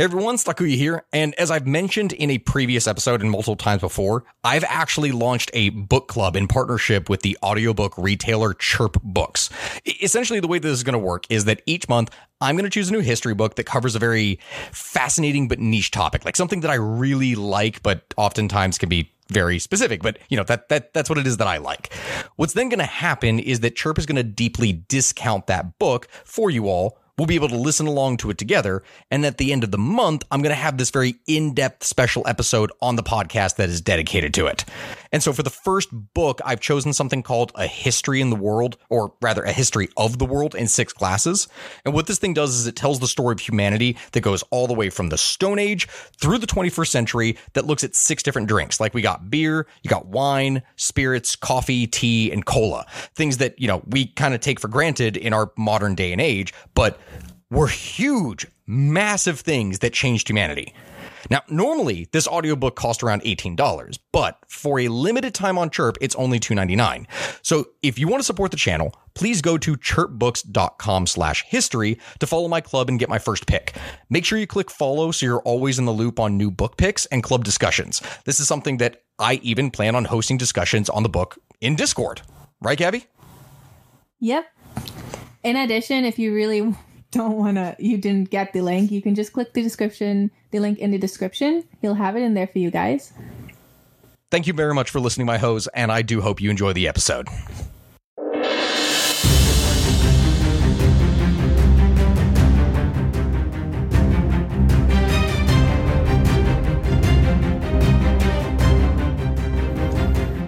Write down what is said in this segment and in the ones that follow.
Everyone, Stakuya here, and as I've mentioned in a previous episode and multiple times before, I've actually launched a book club in partnership with the audiobook retailer Chirp Books. Essentially, the way this is going to work is that each month I'm going to choose a new history book that covers a very fascinating but niche topic, like something that I really like, but oftentimes can be very specific, but you know, that that that's what it is that I like. What's then going to happen is that Chirp is going to deeply discount that book for you all We'll be able to listen along to it together. And at the end of the month, I'm going to have this very in depth special episode on the podcast that is dedicated to it. And so for the first book, I've chosen something called A History in the World, or rather, A History of the World in six glasses. And what this thing does is it tells the story of humanity that goes all the way from the Stone Age through the 21st century that looks at six different drinks. Like we got beer, you got wine, spirits, coffee, tea, and cola. Things that, you know, we kind of take for granted in our modern day and age, but were huge, massive things that changed humanity. Now, normally this audiobook cost around $18, but for a limited time on Chirp, it's only $2.99. So if you want to support the channel, please go to chirpbooks.com slash history to follow my club and get my first pick. Make sure you click follow so you're always in the loop on new book picks and club discussions. This is something that I even plan on hosting discussions on the book in Discord. Right, Gabby? Yep. In addition, if you really don't want to, you didn't get the link, you can just click the description, the link in the description. He'll have it in there for you guys. Thank you very much for listening, my hose, and I do hope you enjoy the episode.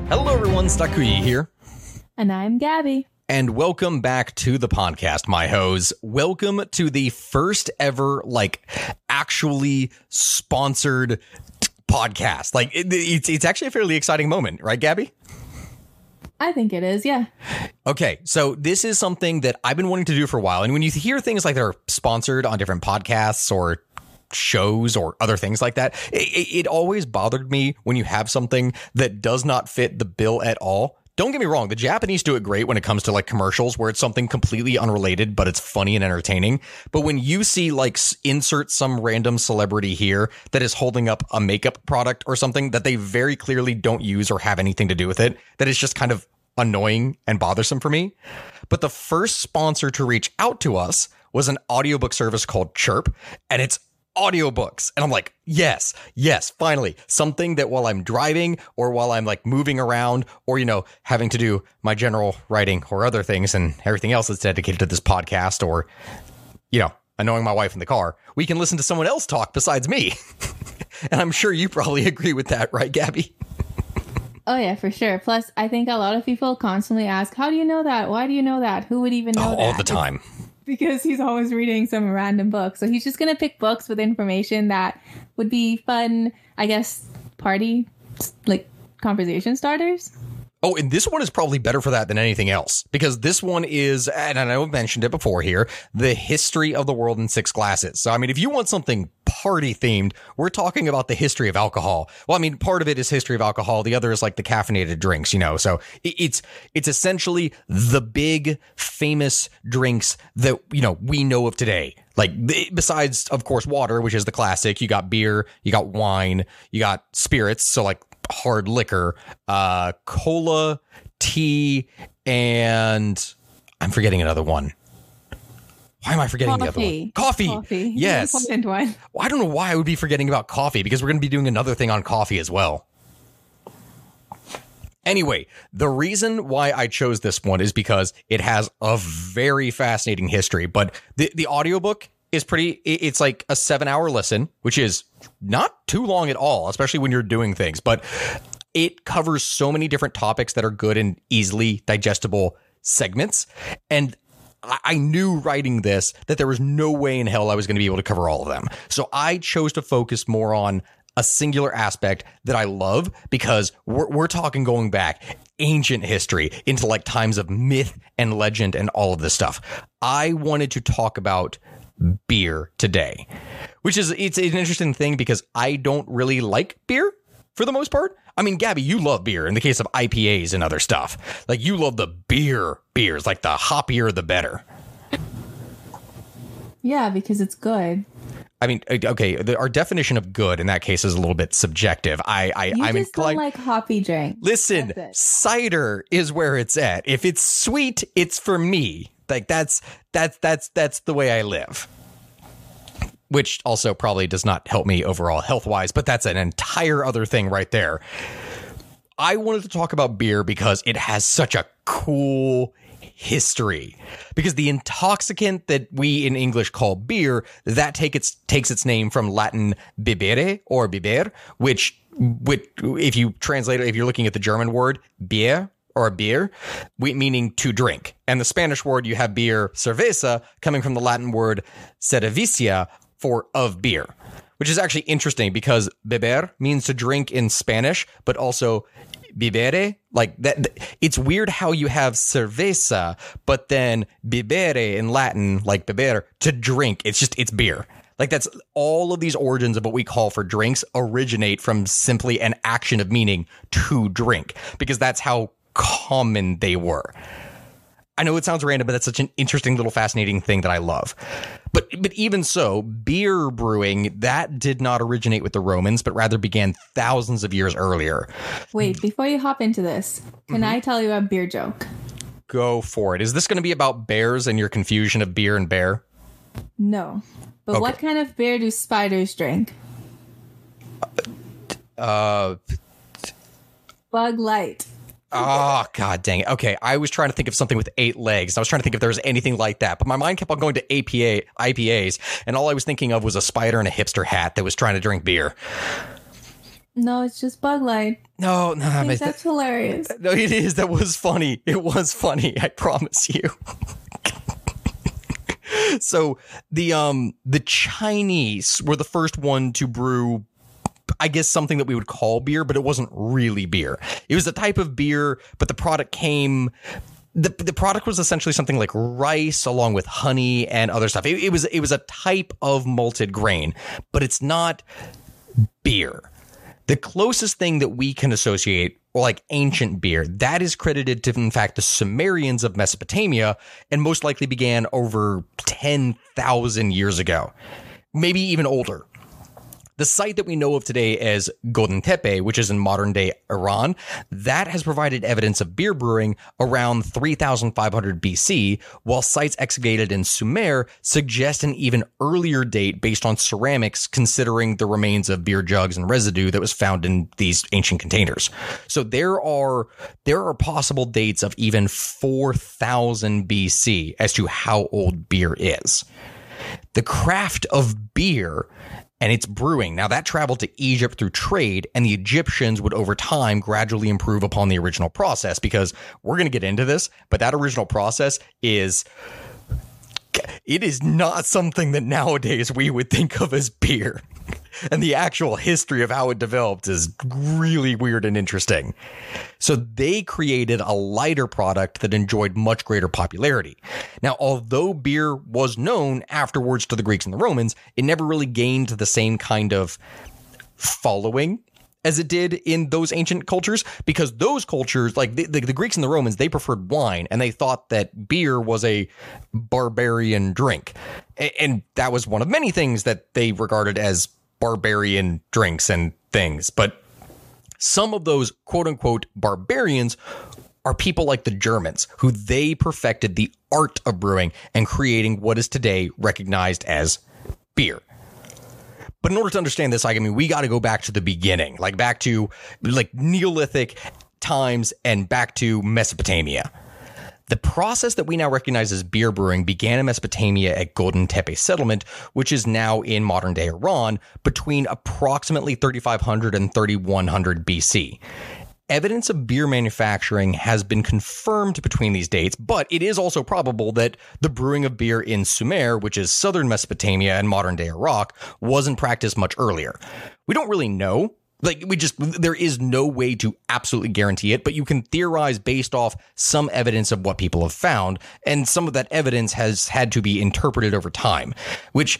Hello, everyone. Stakuyi here. And I'm Gabby. And welcome back to the podcast, my hose. Welcome to the first ever, like, actually sponsored podcast. Like, it, it's, it's actually a fairly exciting moment, right, Gabby? I think it is, yeah. Okay, so this is something that I've been wanting to do for a while. And when you hear things like they're sponsored on different podcasts or shows or other things like that, it, it always bothered me when you have something that does not fit the bill at all. Don't get me wrong, the Japanese do it great when it comes to like commercials where it's something completely unrelated, but it's funny and entertaining. But when you see like insert some random celebrity here that is holding up a makeup product or something that they very clearly don't use or have anything to do with it, that is just kind of annoying and bothersome for me. But the first sponsor to reach out to us was an audiobook service called Chirp, and it's audiobooks. And I'm like, yes, yes, finally, something that while I'm driving or while I'm like moving around or, you know, having to do my general writing or other things and everything else that's dedicated to this podcast or, you know, annoying my wife in the car, we can listen to someone else talk besides me. and I'm sure you probably agree with that, right, Gabby? Oh, yeah, for sure. Plus, I think a lot of people constantly ask, How do you know that? Why do you know that? Who would even know that? All the time. Because he's always reading some random book. So he's just going to pick books with information that would be fun, I guess, party, like conversation starters. Oh, and this one is probably better for that than anything else because this one is, and I know I've mentioned it before here, the history of the world in six glasses. So, I mean, if you want something party themed, we're talking about the history of alcohol. Well, I mean, part of it is history of alcohol. The other is like the caffeinated drinks, you know. So it's it's essentially the big famous drinks that you know we know of today. Like besides, of course, water, which is the classic. You got beer, you got wine, you got spirits. So like hard liquor, uh, cola, tea, and I'm forgetting another one. Why am I forgetting the other one? Coffee. Coffee. Yes. Important one. Well, I don't know why I would be forgetting about coffee because we're going to be doing another thing on coffee as well. Anyway, the reason why I chose this one is because it has a very fascinating history, but the, the audiobook is pretty, it's like a seven hour listen, which is not too long at all, especially when you're doing things, but it covers so many different topics that are good and easily digestible segments. And I, I knew writing this that there was no way in hell I was going to be able to cover all of them. So I chose to focus more on a singular aspect that I love because we're, we're talking going back ancient history into like times of myth and legend and all of this stuff. I wanted to talk about beer today, which is it's an interesting thing because I don't really like beer for the most part. I mean, Gabby, you love beer in the case of IPAs and other stuff. Like you love the beer beers, like the hoppier the better. Yeah, because it's good. I mean, uh, okay, the, our definition of good in that case is a little bit subjective. I, I, You I'm just inclined. don't like hoppy drink. Listen, cider is where it's at. If it's sweet, it's for me. Like that's that's that's that's the way I live. Which also probably does not help me overall health wise, but that's an entire other thing right there. I wanted to talk about beer because it has such a cool history. Because the intoxicant that we in English call beer, that take its takes its name from Latin bibere or biber, which which if you translate it, if you're looking at the German word bier or a beer, we, meaning to drink. And the Spanish word you have beer, cerveza, coming from the Latin word cerveza for of beer which is actually interesting because beber means to drink in Spanish, but also bibere, like that. It's weird how you have cerveza, but then bibere in Latin, like beber, to drink. It's just, it's beer. Like that's all of these origins of what we call for drinks originate from simply an action of meaning to drink, because that's how common they were. I know it sounds random, but that's such an interesting little fascinating thing that I love. But but even so, beer brewing that did not originate with the Romans, but rather began thousands of years earlier. Wait, before you hop into this, can Mm-hmm. I tell you a beer joke? Go for it. Is this going to be about bears and your confusion of beer and bear? No. But what kind of beer do spiders drink? Uh Bug Light. Oh god dang it. Okay, I was trying to think of something with eight legs. I was trying to think if there was anything like that, but my mind kept on going to APA IPAs, and all I was thinking of was a spider in a hipster hat that was trying to drink beer. No, it's just Bug Light. No, no, I I mean, think that's hilarious. No, it is. That was funny. It was funny. I promise you. so the um the Chinese were the first one to brew I guess something that we would call beer, but it wasn't really beer. It was a type of beer, but the product came the the product was essentially something like rice along with honey and other stuff. It, it was it was a type of malted grain, but it's not beer. The closest thing that we can associate, like ancient beer, that is credited to, in fact, the Sumerians of Mesopotamia and most likely began over 10,000 years ago, maybe even older. The site that we know of today as Godin Tepe, which is in modern day Iran, that has provided evidence of beer brewing around 3500 BC, while sites excavated in Sumer suggest an even earlier date based on ceramics, considering the remains of beer jugs and residue that was found in these ancient containers. So there are there are possible dates of even 4000 BC as to how old beer is the craft of beer and its brewing. Now that traveled to Egypt through trade, and the Egyptians would over time gradually improve upon the original process because we're going to get into this, but that original process is. It is not something that nowadays we would think of as beer. And the actual history of how it developed is really weird and interesting. So they created a lighter product that enjoyed much greater popularity. Now, although beer was known afterwards to the Greeks and the Romans, it never really gained the same kind of following as it did in those ancient cultures because those cultures like the, the, the greeks and the romans they preferred wine and they thought that beer was a barbarian drink and that was one of many things that they regarded as barbarian drinks and things but some of those quote unquote barbarians are people like the Germans who they perfected the art of brewing and creating what is today recognized as beer. But in order to understand this, like, I mean, we got to go back to the beginning, like back to like Neolithic times and back to Mesopotamia. The process that we now recognize as beer brewing began in Mesopotamia at Godin Tepe settlement, which is now in modern day Iran, between approximately 3500 and 3100 BC. Evidence of beer manufacturing has been confirmed between these dates, but it is also probable that the brewing of beer in Sumer, which is southern Mesopotamia and modern day Iraq, wasn't practiced much earlier. We don't really know. Like, we just, there is no way to absolutely guarantee it, but you can theorize based off some evidence of what people have found. And some of that evidence has had to be interpreted over time, which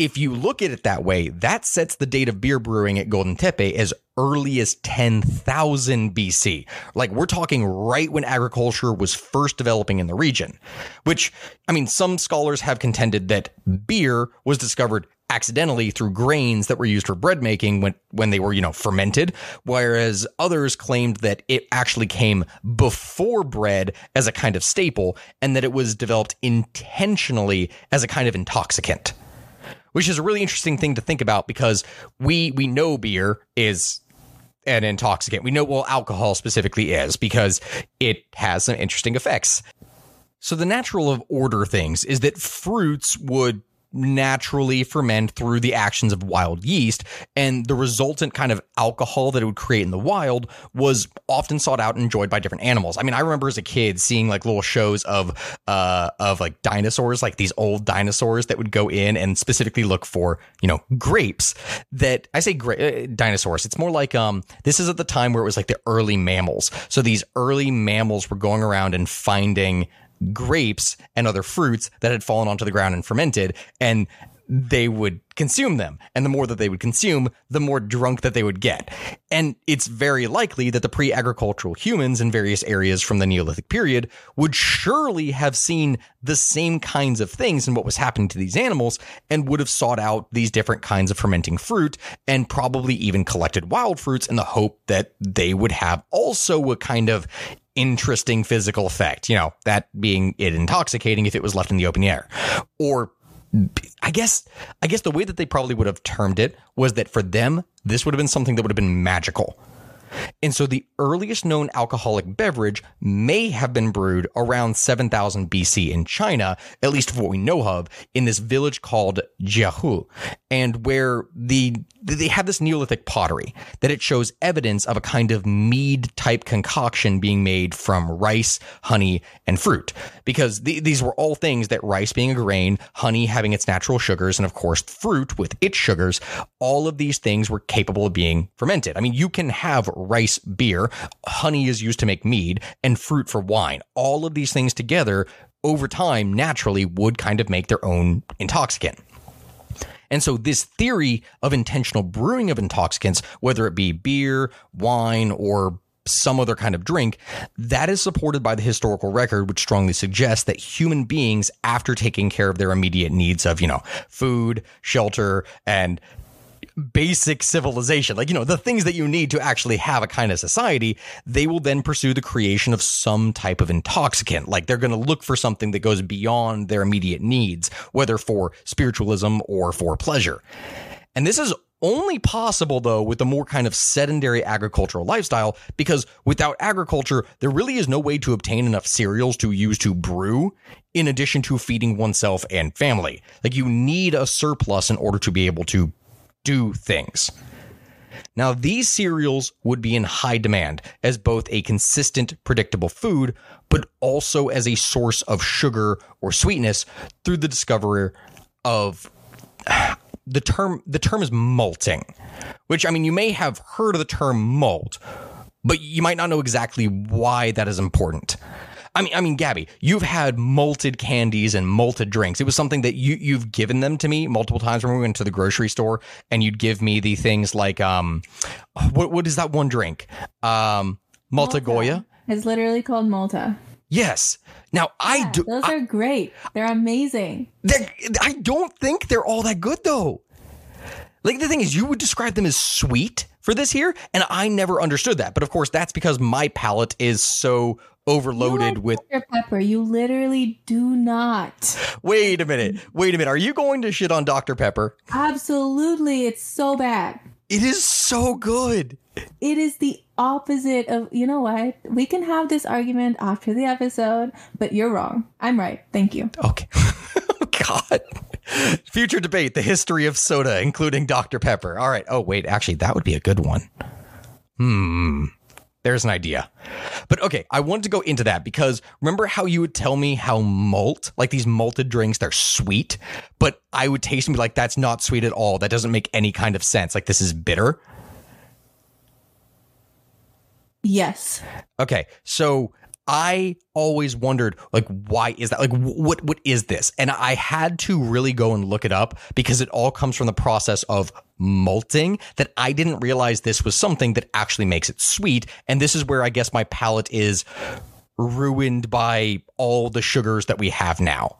if you look at it that way, that sets the date of beer brewing at Godin Tepe as early as 10,000 BC. Like we're talking right when agriculture was first developing in the region, which, I mean, some scholars have contended that beer was discovered accidentally through grains that were used for bread making when when they were you know fermented whereas others claimed that it actually came before bread as a kind of staple and that it was developed intentionally as a kind of intoxicant which is a really interesting thing to think about because we we know beer is an intoxicant. We know well alcohol specifically is because it has some interesting effects. So the natural of order things is that fruits would naturally ferment through the actions of wild yeast. And the resultant kind of alcohol that it would create in the wild was often sought out and enjoyed by different animals. I mean, I remember as a kid seeing like little shows of, uh, of like dinosaurs, like these old dinosaurs that would go in and specifically look for, you know, grapes that I say gra- uh, dinosaurs. It's more like, um, this is at the time where it was like the early mammals. So these early mammals were going around and finding grapes and other fruits that had fallen onto the ground and fermented and they would consume them. And the more that they would consume, the more drunk that they would get. And it's very likely that the pre agricultural humans in various areas from the Neolithic period would surely have seen the same kinds of things in what was happening to these animals and would have sought out these different kinds of fermenting fruit and probably even collected wild fruits in the hope that they would have also a kind of interesting physical effect, you know, that being it intoxicating if it was left in the open air. Or I guess I guess the way that they probably would have termed it was that for them this would have been something that would have been magical. And so the earliest known alcoholic beverage may have been brewed around 7000 BC in China, at least for what we know of, in this village called Jiahu, and where the they have this Neolithic pottery that it shows evidence of a kind of mead type concoction being made from rice, honey, and fruit. Because the, these were all things that rice being a grain, honey having its natural sugars, and of course fruit with its sugars, all of these things were capable of being fermented. I mean, you can have rice beer, honey is used to make mead, and fruit for wine. All of these things together over time naturally would kind of make their own intoxicant. And so this theory of intentional brewing of intoxicants, whether it be beer, wine, or some other kind of drink, that is supported by the historical record, which strongly suggests that human beings, after taking care of their immediate needs of, you know, food, shelter, and basic civilization, like, you know, the things that you need to actually have a kind of society, they will then pursue the creation of some type of intoxicant. Like they're going to look for something that goes beyond their immediate needs, whether for spiritualism or for pleasure. And this is only possible though with a more kind of sedentary agricultural lifestyle because without agriculture, there really is no way to obtain enough cereals to use to brew in addition to feeding oneself and family. Like you need a surplus in order to be able to do things. Now, these cereals would be in high demand as both a consistent, predictable food, but also as a source of sugar or sweetness through the discovery of the term the term is malting, which I mean you may have heard of the term malt, but you might not know exactly why that is important. I mean, I mean, Gabby, you've had malted candies and malted drinks. It was something that you you've given them to me multiple times when we went to the grocery store, and you'd give me the things like um, what what is that one drink? Um, Malta, Goya. It's literally called Malta. Yes. Now I do. Those I, are great. They're amazing. they're- I don't think they're all that good though. Like the thing is, you would describe them as sweet for this here, and I never understood that. But of course, that's because my palate is so overloaded with Dr. Pepper. You literally do not. Wait a minute. Wait a minute. Are you going to shit on Dr. Pepper? Absolutely, it's so bad. It is so good. It is the opposite of. You know what? We can have this argument after the episode, but you're wrong. I'm right. Thank you. Okay. oh, God. Future debate the history of soda, including Dr. Pepper. All right. Oh, wait. Actually, that would be a good one. Hmm. There's an idea. But okay, I wanted to go into that because remember how you would tell me how malt, like these malted drinks, they're sweet, but I would taste and be like, that's not sweet at all. That doesn't make any kind of sense. Like this is bitter. Yes. Okay, so I always wondered like why is that? Like what what is this? And I had to really go and look it up because it all comes from the process of malting that I didn't realize this was something that actually makes it sweet. And this is where I guess my palate is ruined by all the sugars that we have now.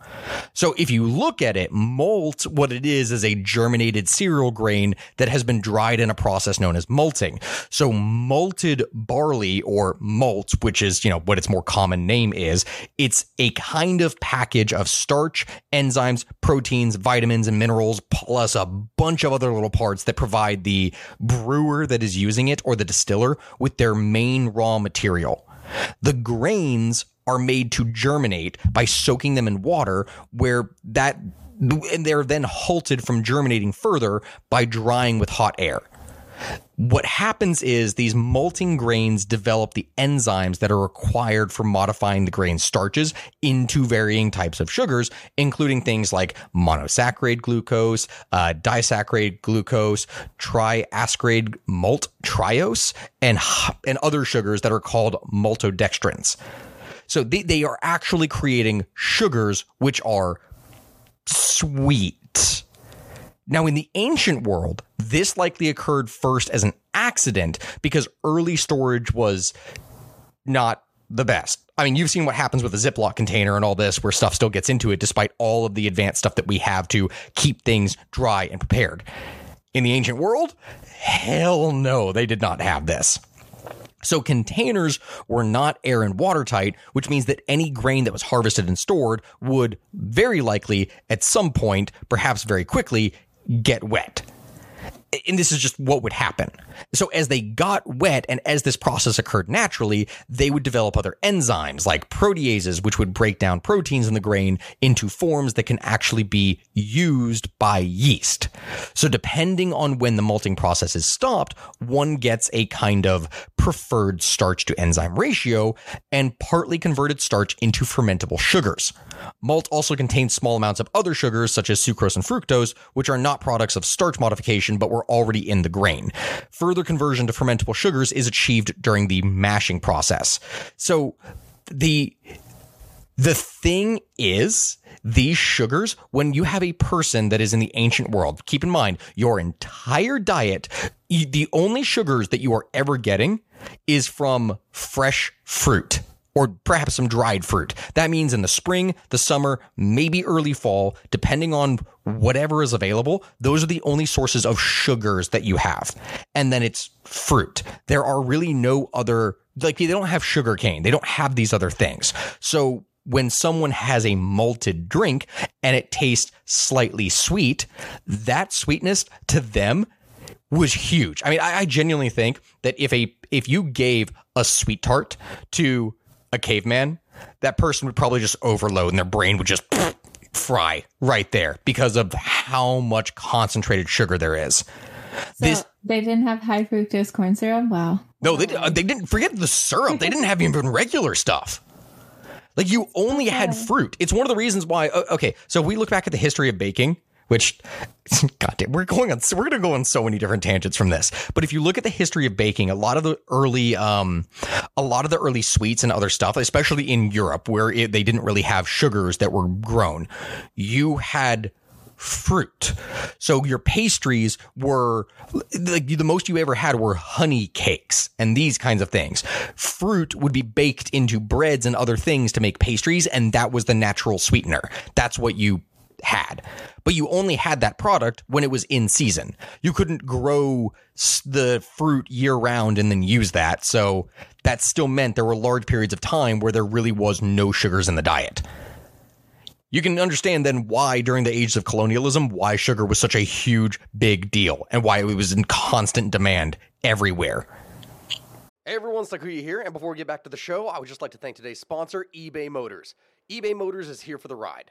So if you look at it, malt, what it is, is a germinated cereal grain that has been dried in a process known as malting. So malted barley or malt, which is, you know, what its more common name is, it's a kind of package of starch, enzymes, proteins, vitamins, and minerals, plus a bunch of other little parts that provide the brewer that is using it or the distiller with their main raw material. The grains are made to germinate by soaking them in water, where that and they're then halted from germinating further by drying with hot air what happens is these malting grains develop the enzymes that are required for modifying the grain starches into varying types of sugars, including things like monosaccharide glucose, uh, disaccharide glucose, triasaccharide malt triose, and, and other sugars that are called maltodextrins. So they, they are actually creating sugars which are sweet. Now, in the ancient world, this likely occurred first as an accident because early storage was not the best. I mean, you've seen what happens with a Ziploc container and all this, where stuff still gets into it despite all of the advanced stuff that we have to keep things dry and prepared. In the ancient world, hell no, they did not have this. So containers were not air and watertight, which means that any grain that was harvested and stored would very likely, at some point, perhaps very quickly, get wet and this is just what would happen. So as they got wet and as this process occurred naturally, they would develop other enzymes like proteases, which would break down proteins in the grain into forms that can actually be used by yeast. So depending on when the malting process is stopped, one gets a kind of preferred starch to enzyme ratio and partly converted starch into fermentable sugars. Malt also contains small amounts of other sugars such as sucrose and fructose, which are not products of starch modification but were already in the grain. Further conversion to fermentable sugars is achieved during the mashing process. So the the thing is, these sugars, when you have a person that is in the ancient world, keep in mind your entire diet, the only sugars that you are ever getting is from fresh fruit or perhaps some dried fruit. That means in the spring, the summer, maybe early fall, depending on whatever is available, those are the only sources of sugars that you have. And then it's fruit. There are really no other, like they don't have sugar cane. They don't have these other things. So when someone has a malted drink and it tastes slightly sweet, that sweetness to them was huge. I mean, I, I genuinely think that if a if you gave a sweet tart to a caveman, that person would probably just overload and their brain would just fry right there because of how much concentrated sugar there is. So this they didn't have high fructose corn syrup. Wow. No, they uh, they didn't forget the syrup. They didn't have even regular stuff. Like you only okay. had fruit. It's one of the reasons why. Okay, so we look back at the history of baking which God damn, we're going on So we're going to go on so many different tangents from this. But if you look at the history of baking, a lot of the early um a lot of the early sweets and other stuff, especially in Europe where it, they didn't really have sugars that were grown, you had fruit. So your pastries were like the most you ever had were honey cakes and these kinds of things. Fruit would be baked into breads and other things to make pastries, and that was the natural sweetener. That's what you had. But you only had that product when it was in season. You couldn't grow the fruit year round and then use that. So that still meant there were large periods of time where there really was no sugars in the diet. You can understand then why during the ages of colonialism, why sugar was such a huge, big deal and why it was in constant demand everywhere. Hey everyone, Sakuya here, and before we get back to the show, I would just like to thank today's sponsor, eBay Motors. eBay Motors is here for the ride.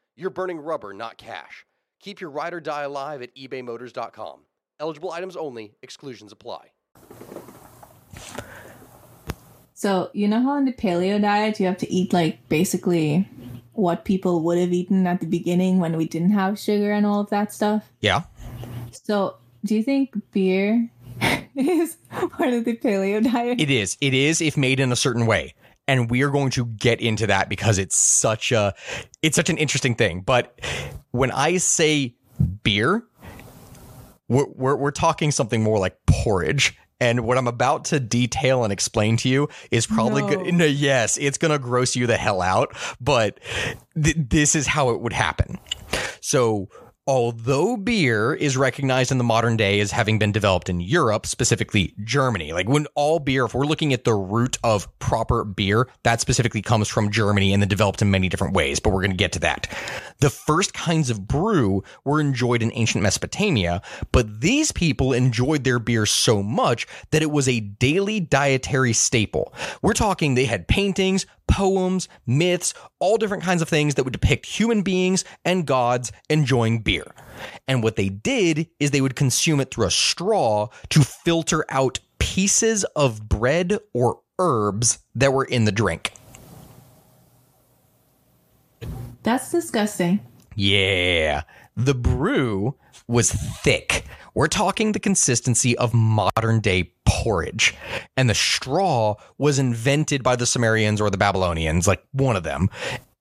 you're burning rubber, not cash. Keep your ride or die alive at ebaymotors.com. Eligible items only, exclusions apply. So you know how in the paleo diet you have to eat like basically what people would have eaten at the beginning when we didn't have sugar and all of that stuff. Yeah. So do you think beer is part of the paleo diet? It is. It is if made in a certain way. And we are going to get into that because it's such a it's such an interesting thing. But when I say beer, we're, we're, we're talking something more like porridge. And what I'm about to detail and explain to you is probably No. good. No, yes, it's going to gross you the hell out, but th- this is how it would happen. So, although beer is recognized in the modern day as having been developed in Europe, specifically Germany, like when all beer, if we're looking at the root of proper beer, that specifically comes from Germany and then developed in many different ways, but we're going to get to that. The first kinds of brew were enjoyed in ancient Mesopotamia, but these people enjoyed their beer so much that it was a daily dietary staple. We're talking they had paintings, poems, myths, all different kinds of things that would depict human beings and gods enjoying beer. And what they did is they would consume it through a straw to filter out pieces of bread or herbs that were in the drink. That's disgusting. Yeah. The brew was thick. We're talking the consistency of modern day porridge. And the straw was invented by the Sumerians or the Babylonians, like one of them.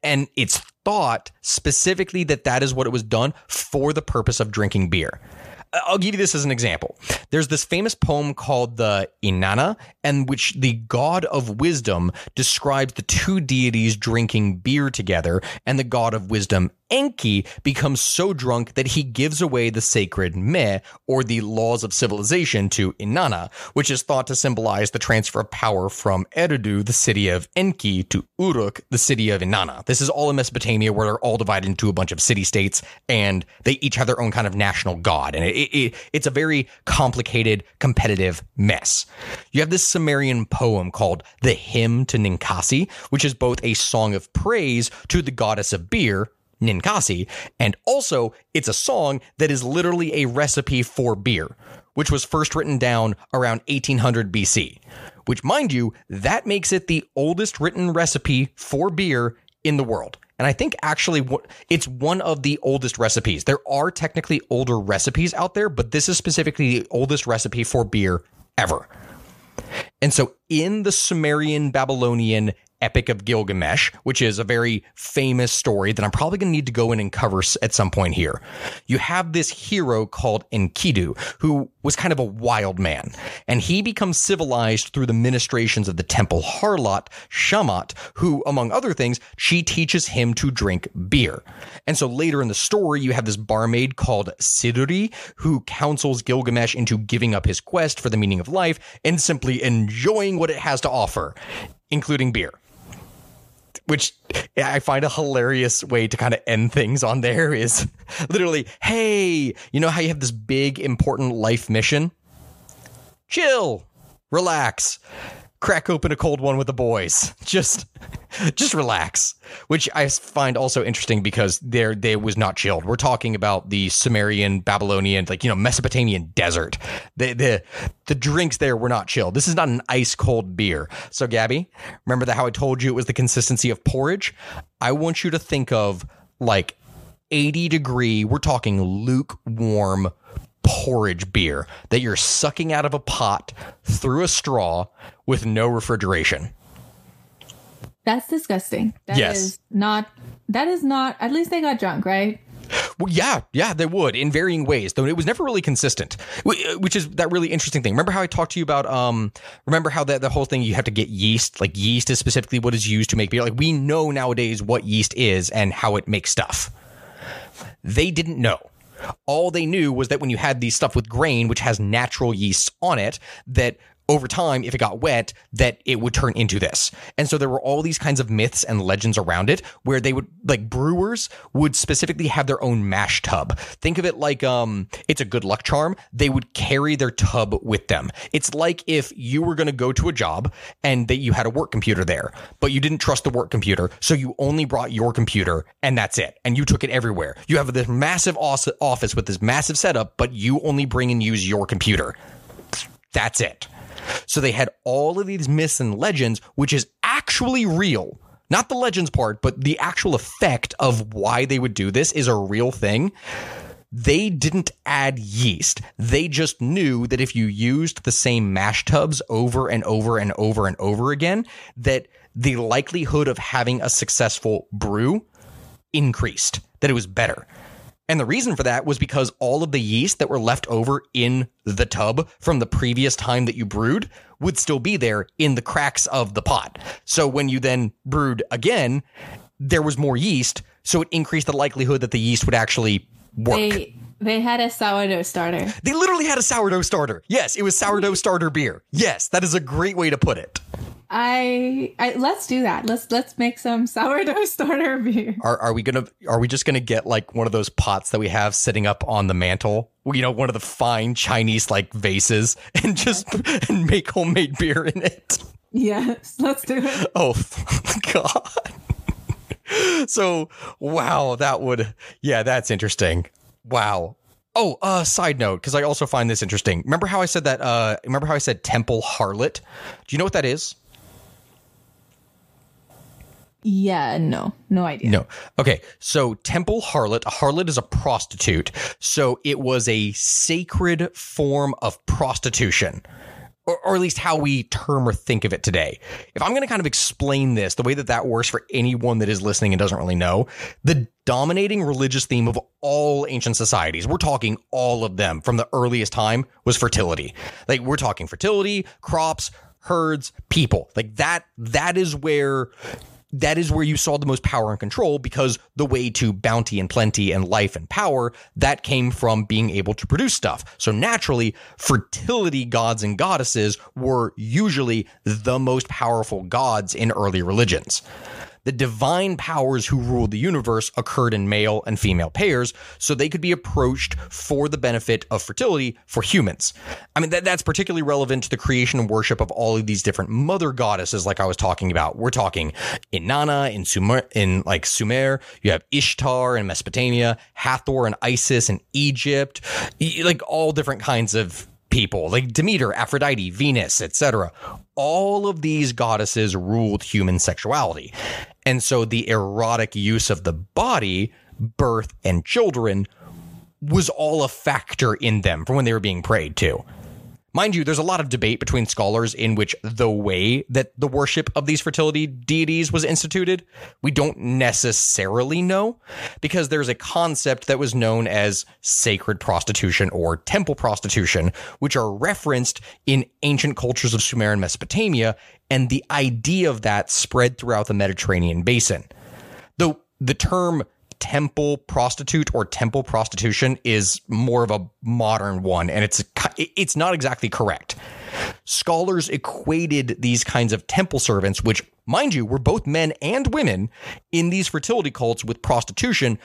And it's thought specifically that that is what it was done for the purpose of drinking beer. Uh, I'll give you this as an example. There's this famous poem called the Inanna, in which the god of wisdom describes the two deities drinking beer together, and the god of wisdom, Enki, becomes so drunk that he gives away the sacred me, or the laws of civilization, to Inanna, which is thought to symbolize the transfer of power from Eridu, the city of Enki, to Uruk, the city of Inanna. This is all in Mesopotamia, where they're all divided into a bunch of city states, and they each have their own kind of national god. And it, it, it, it's a very complicated, competitive mess. You have this Sumerian poem called the Hymn to Ninkasi, which is both a song of praise to the goddess of beer, Ninkasi, and also it's a song that is literally a recipe for beer, which was first written down around 1800 BC. Which, mind you, that makes it the oldest written recipe for beer in the world. And I think actually it's one of the oldest recipes. There are technically older recipes out there, but this is specifically the oldest recipe for beer ever. And so in the Sumerian Babylonian Epic of Gilgamesh, which is a very famous story that I'm probably going to need to go in and cover at some point here, you have this hero called Enkidu, who was kind of a wild man. And he becomes civilized through the ministrations of the temple harlot, Shamat, who, among other things, she teaches him to drink beer. And so later in the story, you have this barmaid called Siduri, who counsels Gilgamesh into giving up his quest for the meaning of life and simply enjoying what it has to offer, including beer which I find a hilarious way to kind of end things on there is literally, hey, you know how you have this big important life mission? Chill, relax, crack open a cold one with the boys. Just just relax. Which I find also interesting because there they was not chilled. We're talking about the Sumerian, Babylonian, like you know, Mesopotamian desert. The the the drinks there were not chilled. This is not an ice cold beer. So Gabby, remember that how I told you it was the consistency of porridge? I want you to think of like 80 degree, we're talking lukewarm porridge beer that you're sucking out of a pot through a straw with no refrigeration. That's disgusting. That is Yes. not. That is not. At least they got drunk, right? Well, yeah, yeah, they would in varying ways, though it was never really consistent, which is that really interesting thing. Remember how I talked to you about, um, remember how that the whole thing you have to get yeast, like yeast is specifically what is used to make beer. Like we know nowadays what yeast is and how it makes stuff. They didn't know. All they knew was that when you had these stuff with grain, which has natural yeasts on it, that over time, if it got wet, that it would turn into this. And so there were all these kinds of myths and legends around it where they would, like brewers would specifically have their own mash tub. Think of it like, um, it's a good luck charm. They would carry their tub with them. It's like if you were going to go to a job and that you had a work computer there, but you didn't trust the work computer. So you only brought your computer and that's it. And you took it everywhere. You have this massive office with this massive setup, but you only bring and use your computer. That's it. So they had all of these myths and legends, which is actually real. Not the legends part, but the actual effect of why they would do this is a real thing. They didn't add yeast. They just knew that if you used the same mash tubs over and over and over and over again, that the likelihood of having a successful brew increased, that it was better. And the reason for that was because all of the yeast that were left over in the tub from the previous time that you brewed would still be there in the cracks of the pot. So when you then brewed again, there was more yeast. So it increased the likelihood that the yeast would actually work. They, they had a sourdough starter. They literally had a sourdough starter. Yes, it was sourdough starter beer. Yes, that is a great way to put it. I, I let's do that. Let's let's make some sourdough starter beer. Are are we gonna are we just gonna get like one of those pots that we have sitting up on the mantle? You know, one of the fine Chinese like vases, and just and make homemade beer in it. Yes, let's do it. Oh God. so wow, that would yeah, that's interesting. Wow. Oh, uh, side note, because I also find this interesting. Remember how I said that? Uh, remember how I said temple harlot? Do you know what that is? Yeah, no, no idea. No. Okay. So, temple harlot, a harlot is a prostitute. So, it was a sacred form of prostitution. Or, or at least how we term or think of it today. If I'm going to kind of explain this, the way that that works for anyone that is listening and doesn't really know, the dominating religious theme of all ancient societies, we're talking all of them from the earliest time, was fertility. Like, we're talking fertility, crops, herds, people. Like, that, that is where that is where you saw the most power and control because the way to bounty and plenty and life and power that came from being able to produce stuff. So naturally, fertility gods and goddesses were usually the most powerful gods in early religions the divine powers who ruled the universe occurred in male and female pairs, so they could be approached for the benefit of fertility for humans. I mean, that, that's particularly relevant to the creation and worship of all of these different mother goddesses, like I was talking about. We're talking Inanna in Sumer, in like Sumer. You have Ishtar in Mesopotamia, Hathor and Isis in Egypt, like all different kinds of people like Demeter, Aphrodite, Venus, etc. All of these goddesses ruled human sexuality. And so the erotic use of the body, birth, and children was all a factor in them from when they were being prayed to. Mind you, there's a lot of debate between scholars in which the way that the worship of these fertility deities was instituted, we don't necessarily know because there's a concept that was known as sacred prostitution or temple prostitution, which are referenced in ancient cultures of Sumer and Mesopotamia, and the idea of that spread throughout the Mediterranean basin. Though the term temple prostitute or temple prostitution is more of a modern one and it's it's not exactly correct. Scholars equated these kinds of temple servants which mind you were both men and women in these fertility cults with prostitution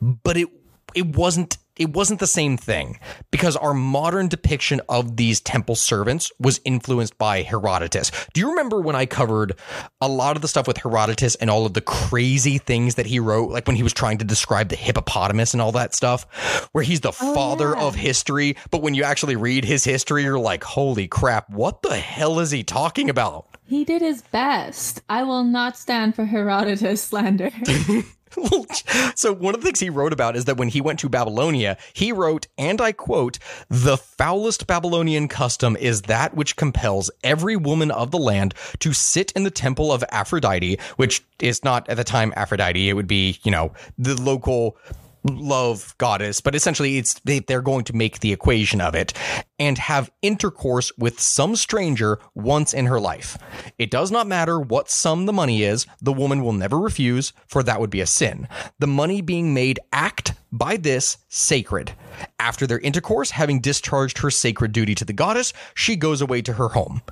but it it wasn't it wasn't the same thing because our modern depiction of these temple servants was influenced by Herodotus. Do you remember when I covered a lot of the stuff with Herodotus and all of the crazy things that he wrote, like when he was trying to describe the hippopotamus and all that stuff, where he's the oh, father yeah. of history, but when you actually read his history, you're like, holy crap, what the hell is he talking about? He did his best. I will not stand for Herodotus slander. so one of the things he wrote about is that when he went to Babylonia, he wrote, and I quote, "The foulest Babylonian custom is that which compels every woman of the land to sit in the temple of Aphrodite, which is not at the time Aphrodite, it would be, you know, the local love goddess, but essentially it's they, they're going to make the equation of it and have intercourse with some stranger once in her life. It does not matter what sum the money is, the woman will never refuse, for that would be a sin. The money being made act by this sacred. After their intercourse, having discharged her sacred duty to the goddess, she goes away to her home.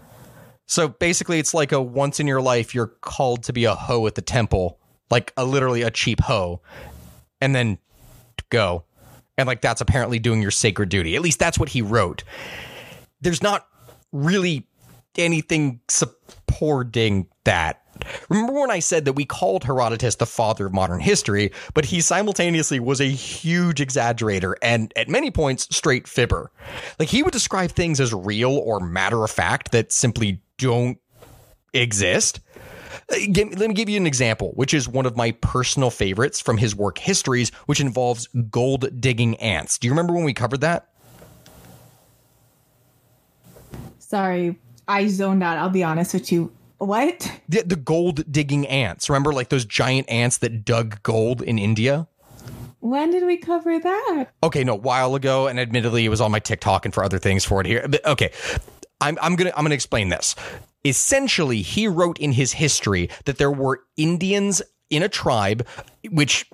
So basically, it's like a once in your life, you're called to be a hoe at the temple, like a literally a cheap hoe, and then go. And like that's apparently doing your sacred duty. At least that's what he wrote. There's not really anything supporting that. Remember when I said that we called Herodotus the father of modern history, but he simultaneously was a huge exaggerator and at many points straight fibber. Like he would describe things as real or matter of fact that simply don't exist. Uh, let me give you an example, which is one of my personal favorites from his work Histories, which involves gold digging ants. Do you remember when we covered that? Sorry, I zoned out. I'll be honest with you. What? The, the gold digging ants. Remember, like those giant ants that dug gold in India? When did we cover that? Okay, no, a while ago, and admittedly, it was on my TikTok and for other things for it here. But okay, I'm, I'm gonna I'm gonna explain this. Essentially, he wrote in his history that there were Indians in a tribe which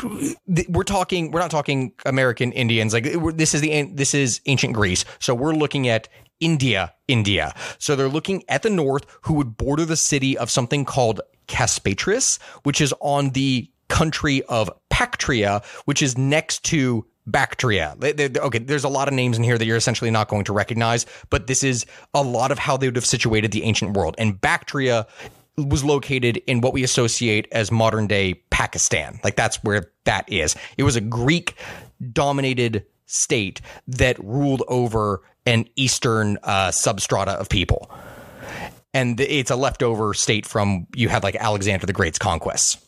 we're talking we're not talking american indians like this is the this is ancient greece so we're looking at india india so they're looking at the north who would border the city of something called caspatris which is on the country of Bactria, which is next to Bactria. Okay, there's a lot of names in here that you're essentially not going to recognize, but this is a lot of how they would have situated the ancient world. And Bactria was located in what we associate as modern day Pakistan. Like that's where that is. It was a Greek dominated state that ruled over an eastern uh, substrata of people. And it's a leftover state from you had like Alexander the Great's conquests.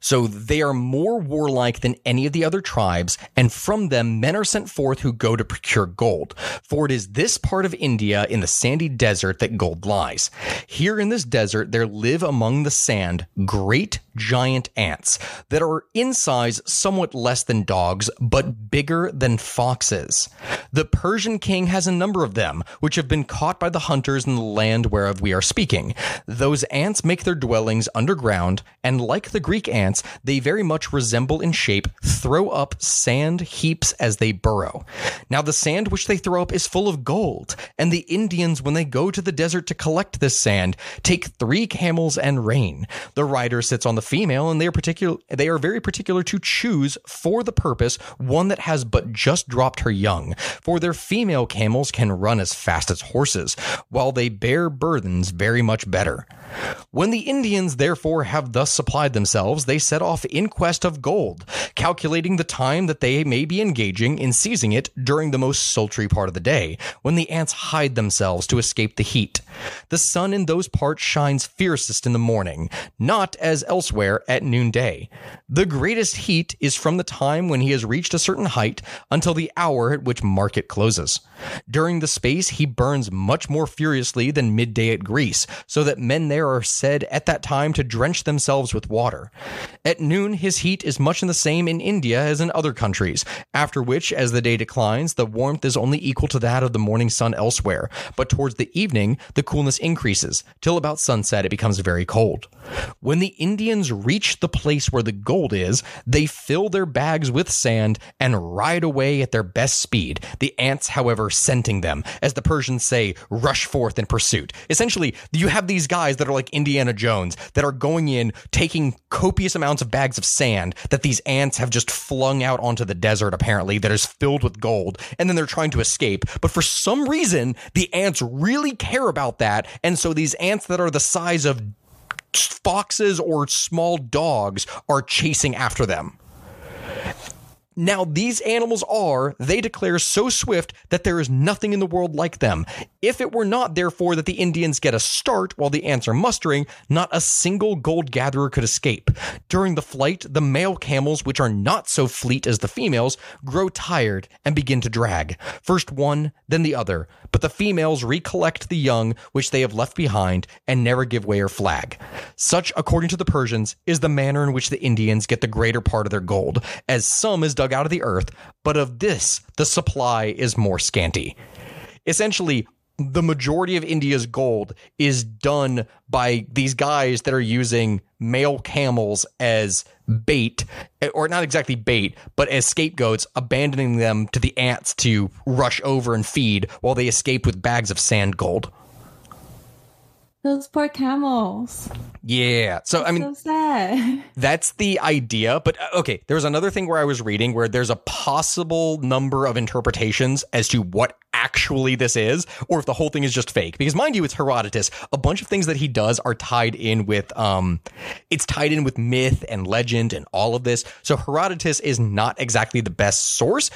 So they are more warlike than any of the other tribes, and from them men are sent forth who go to procure gold. For it is this part of India in the sandy desert that gold lies. Here in this desert there live among the sand great giant ants that are in size somewhat less than dogs, but bigger than foxes. The Persian king has a number of them, which have been caught by the hunters in the land whereof we are speaking. Those ants make their dwellings underground, and like the Greek ants, they very much resemble in shape, throw up sand heaps as they burrow. Now, the sand which they throw up is full of gold, and the Indians, when they go to the desert to collect this sand, take three camels and rain. The rider sits on the female, and they are particular. They are very particular to choose for the purpose one that has but just dropped her young. For their female camels can run as fast as horses, while they bear burdens very much better. When the Indians therefore have thus supplied themselves, they set off in quest of gold, calculating the time that they may be engaging in seizing it during the most sultry part of the day, when the ants hide themselves to escape the heat. The sun in those parts shines fiercest in the morning, not as elsewhere at noonday. The greatest heat is from the time when he has reached a certain height until the hour at which market closes. During the space he burns much more furiously than midday at Greece, so that men there are said at that time to drench themselves with water. At noon his heat is much in the same in India as in other countries, after which, as the day declines, the warmth is only equal to that of the morning sun elsewhere, but towards the evening the coolness increases, till about sunset it becomes very cold. When the Indians reach the place where the gold is, they fill their bags with sand and ride away at their best speed, the ants, however, scenting them, as the Persians say, rush forth in pursuit. Essentially, you have these guys that are like Indiana Jones that are going in, taking copious amounts of bags of sand that these ants have just flung out onto the desert, apparently, that is filled with gold, and then they're trying to escape. But for some reason, the ants really care about that. And so these ants that are the size of foxes or small dogs are chasing after them. Now, these animals are, they declare, so swift that there is nothing in the world like them. If it were not, therefore, that the Indians get a start while the ants are mustering, not a single gold gatherer could escape. During the flight, the male camels, which are not so fleet as the females, grow tired and begin to drag. First one, then the other. But the females recollect the young which they have left behind and never give way or flag. Such, according to the Persians, is the manner in which the Indians get the greater part of their gold, as some is dug out of the earth, but of this the supply is more scanty. Essentially, the majority of India's gold is done by these guys that are using male camels as bait, or not exactly bait, but as scapegoats, abandoning them to the ants to rush over and feed while they escape with bags of sand gold. Those poor camels. Yeah. So, I mean, so sad. that's the idea. But uh, okay, there was another thing where I was reading where there's a possible number of interpretations as to what actually this is, or if the whole thing is just fake. Because mind you, it's Herodotus. A bunch of things that he does are tied in with, um, it's tied in with myth and legend and all of this. So Herodotus is not exactly the best source,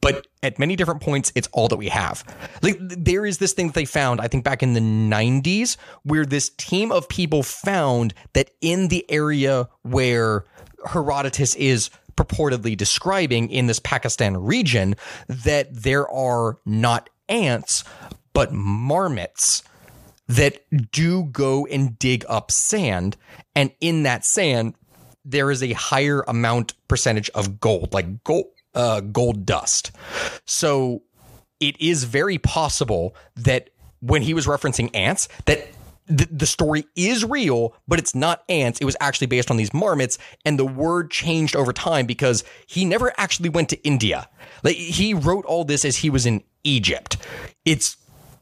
but at many different points it's all that we have. Like there is this thing that they found i think back in the 90s where this team of people found that in the area where herodotus is purportedly describing in this pakistan region that there are not ants but marmots that do go and dig up sand. And in that sand there is a higher amount percentage of gold like gold uh, gold dust. So it is very possible that when he was referencing ants, that the, the story is real, but it's not ants. It was actually based on these marmots, and the word changed over time because he never actually went to India. Like he wrote all this as he was in Egypt. It's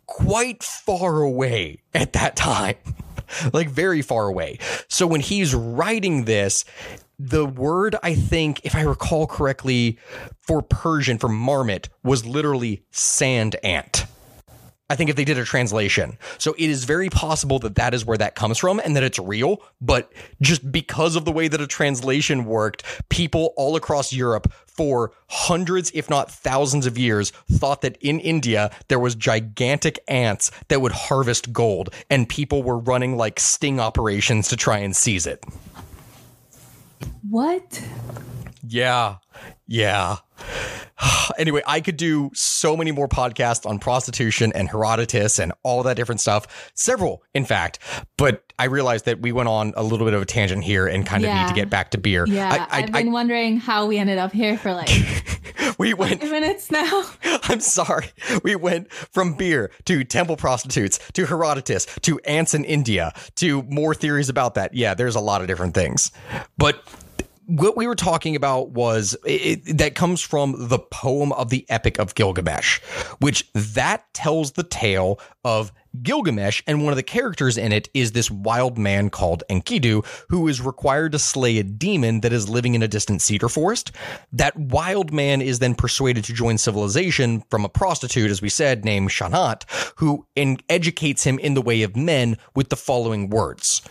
quite far away at that time. like very far away. So when he's writing this, the word I think, if I recall correctly, for Persian for marmot was literally sand ant. I think if they did a translation. So it is very possible that that is where that comes from and that it's real. But just because of the way that a translation worked, people all across Europe for hundreds, if not thousands of years, thought that in India there was gigantic ants that would harvest gold and people were running like sting operations to try and seize it. What? Yeah. Yeah. anyway, I could do so many more podcasts on prostitution and Herodotus and all that different stuff. Several, in fact. But I realized that we went on a little bit of a tangent here and kind of Yeah. need to get back to beer. Yeah, I, I, have been wondering how we ended up here for like we went. minutes now. I'm sorry. We went from beer to temple prostitutes to Herodotus to ants in India to more theories about that. Yeah, there's a lot of different things. But what we were talking about was it, it- that comes from the poem of the Epic of Gilgamesh, which that tells the tale of Gilgamesh, and one of the characters in it is this wild man called Enkidu, who is required to slay a demon that is living in a distant cedar forest. That wild man is then persuaded to join civilization from a prostitute, as we said, named Shamhat, who in- educates him in the way of men with the following words.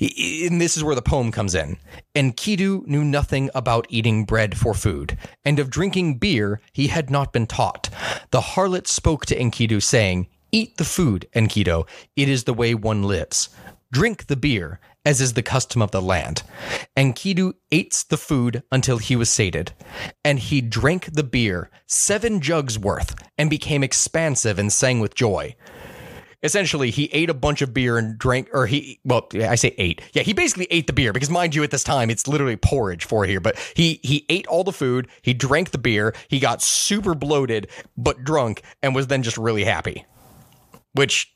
And this is where the poem comes in. Enkidu knew nothing about eating bread for food, and of drinking beer he had not been taught. The harlot spoke to Enkidu, saying, Eat the food, Enkidu. It is the way one lives. Drink the beer, as is the custom of the land. Enkidu ate the food until he was sated, and he drank the beer, seven jugs worth, and became expansive and sang with joy essentially he ate a bunch of beer and drank or he well i say ate yeah he basically ate the beer because mind you at this time it's literally porridge for here but he he ate all the food he drank the beer he got super bloated but drunk and was then just really happy which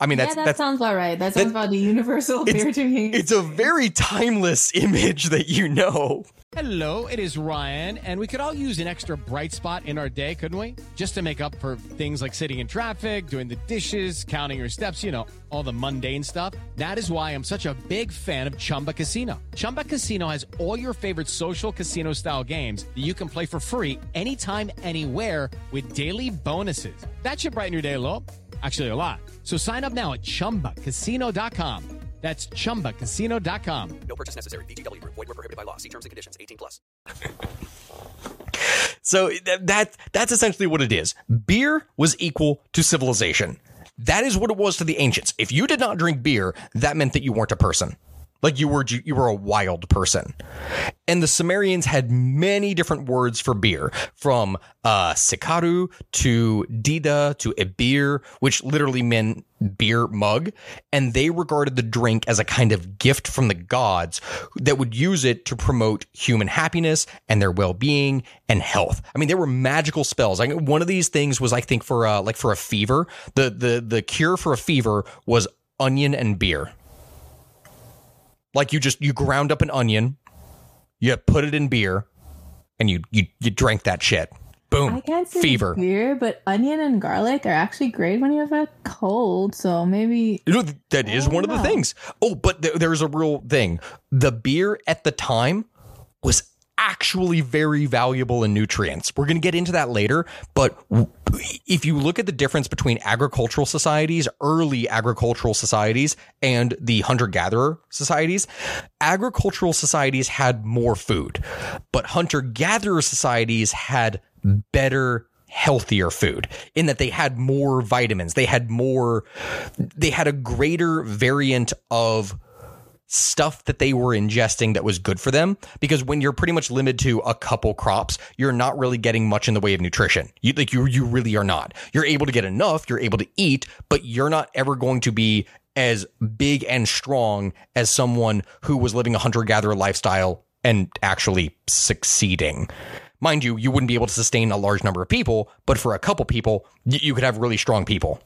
i mean yeah, that's that that's sounds about right. That sounds about the universal it's- beer drinking. it's a very timeless image that you know Hello, it is Ryan, and we could all use an extra bright spot in our day, couldn't we? Just to make up for things like sitting in traffic, doing the dishes, counting your steps, you know, all the mundane stuff. That is why I'm such a big fan of Chumba Casino. Chumba Casino has all your favorite social casino style games that you can play for free anytime, anywhere with daily bonuses. That should brighten your day a little. Actually, a lot. So sign up now at chumbacasino.com. That's chumbacasino.com. No purchase necessary. VGW Group. Void were prohibited by law. See terms and conditions. 18 plus. So that, that that's essentially what it is. Beer was equal to civilization. That is what it was to the ancients. If you did not drink beer, that meant that you weren't a person. Like you were you were a wild person. And the Sumerians had many different words for beer, from uh, sikaru to dida to ebir, which literally meant beer mug. And they regarded the drink as a kind of gift from the gods that would use it to promote human happiness and their well-being and health. I mean, there were magical spells. Like one of these things was, I think, for uh, like for a fever, the the the cure for a fever was onion and beer. Like you just you ground up an onion, you put it in beer, and you you you drank that shit. Boom. I can't say fever. beer, but onion and garlic are actually great when you have a cold. So maybe You know, that is one of the things. Oh, but th- there's a real thing. The beer at the time was actually very valuable in nutrients. We're going to get into that later, but if you look at the difference between agricultural societies, early agricultural societies and the hunter-gatherer societies, agricultural societies had more food, but hunter-gatherer societies had better healthier food in that they had more vitamins they had more they had a greater variant of stuff that they were ingesting that was good for them. Because when you're pretty much limited to a couple crops you're not really getting much in the way of nutrition. You like you you really are not. You're able to get enough you're able to eat but you're not ever going to be as big and strong as someone who was living a hunter gatherer lifestyle and actually succeeding. Mind you you wouldn't be able to sustain a large number of people but for a couple people you could have really strong people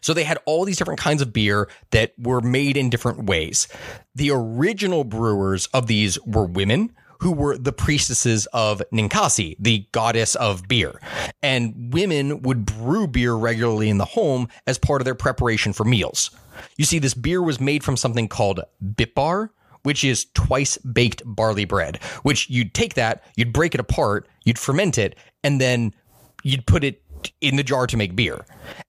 so they had all these different kinds of beer that were made in different ways. The original brewers of these were women who were the priestesses of Ninkasi, the goddess of beer. And women would brew beer regularly in the home as part of their preparation for meals. You see, this beer was made from something called bappir, which is twice baked barley bread, which you'd take that, you'd break it apart, you'd ferment it, and then you'd put it in the jar to make beer.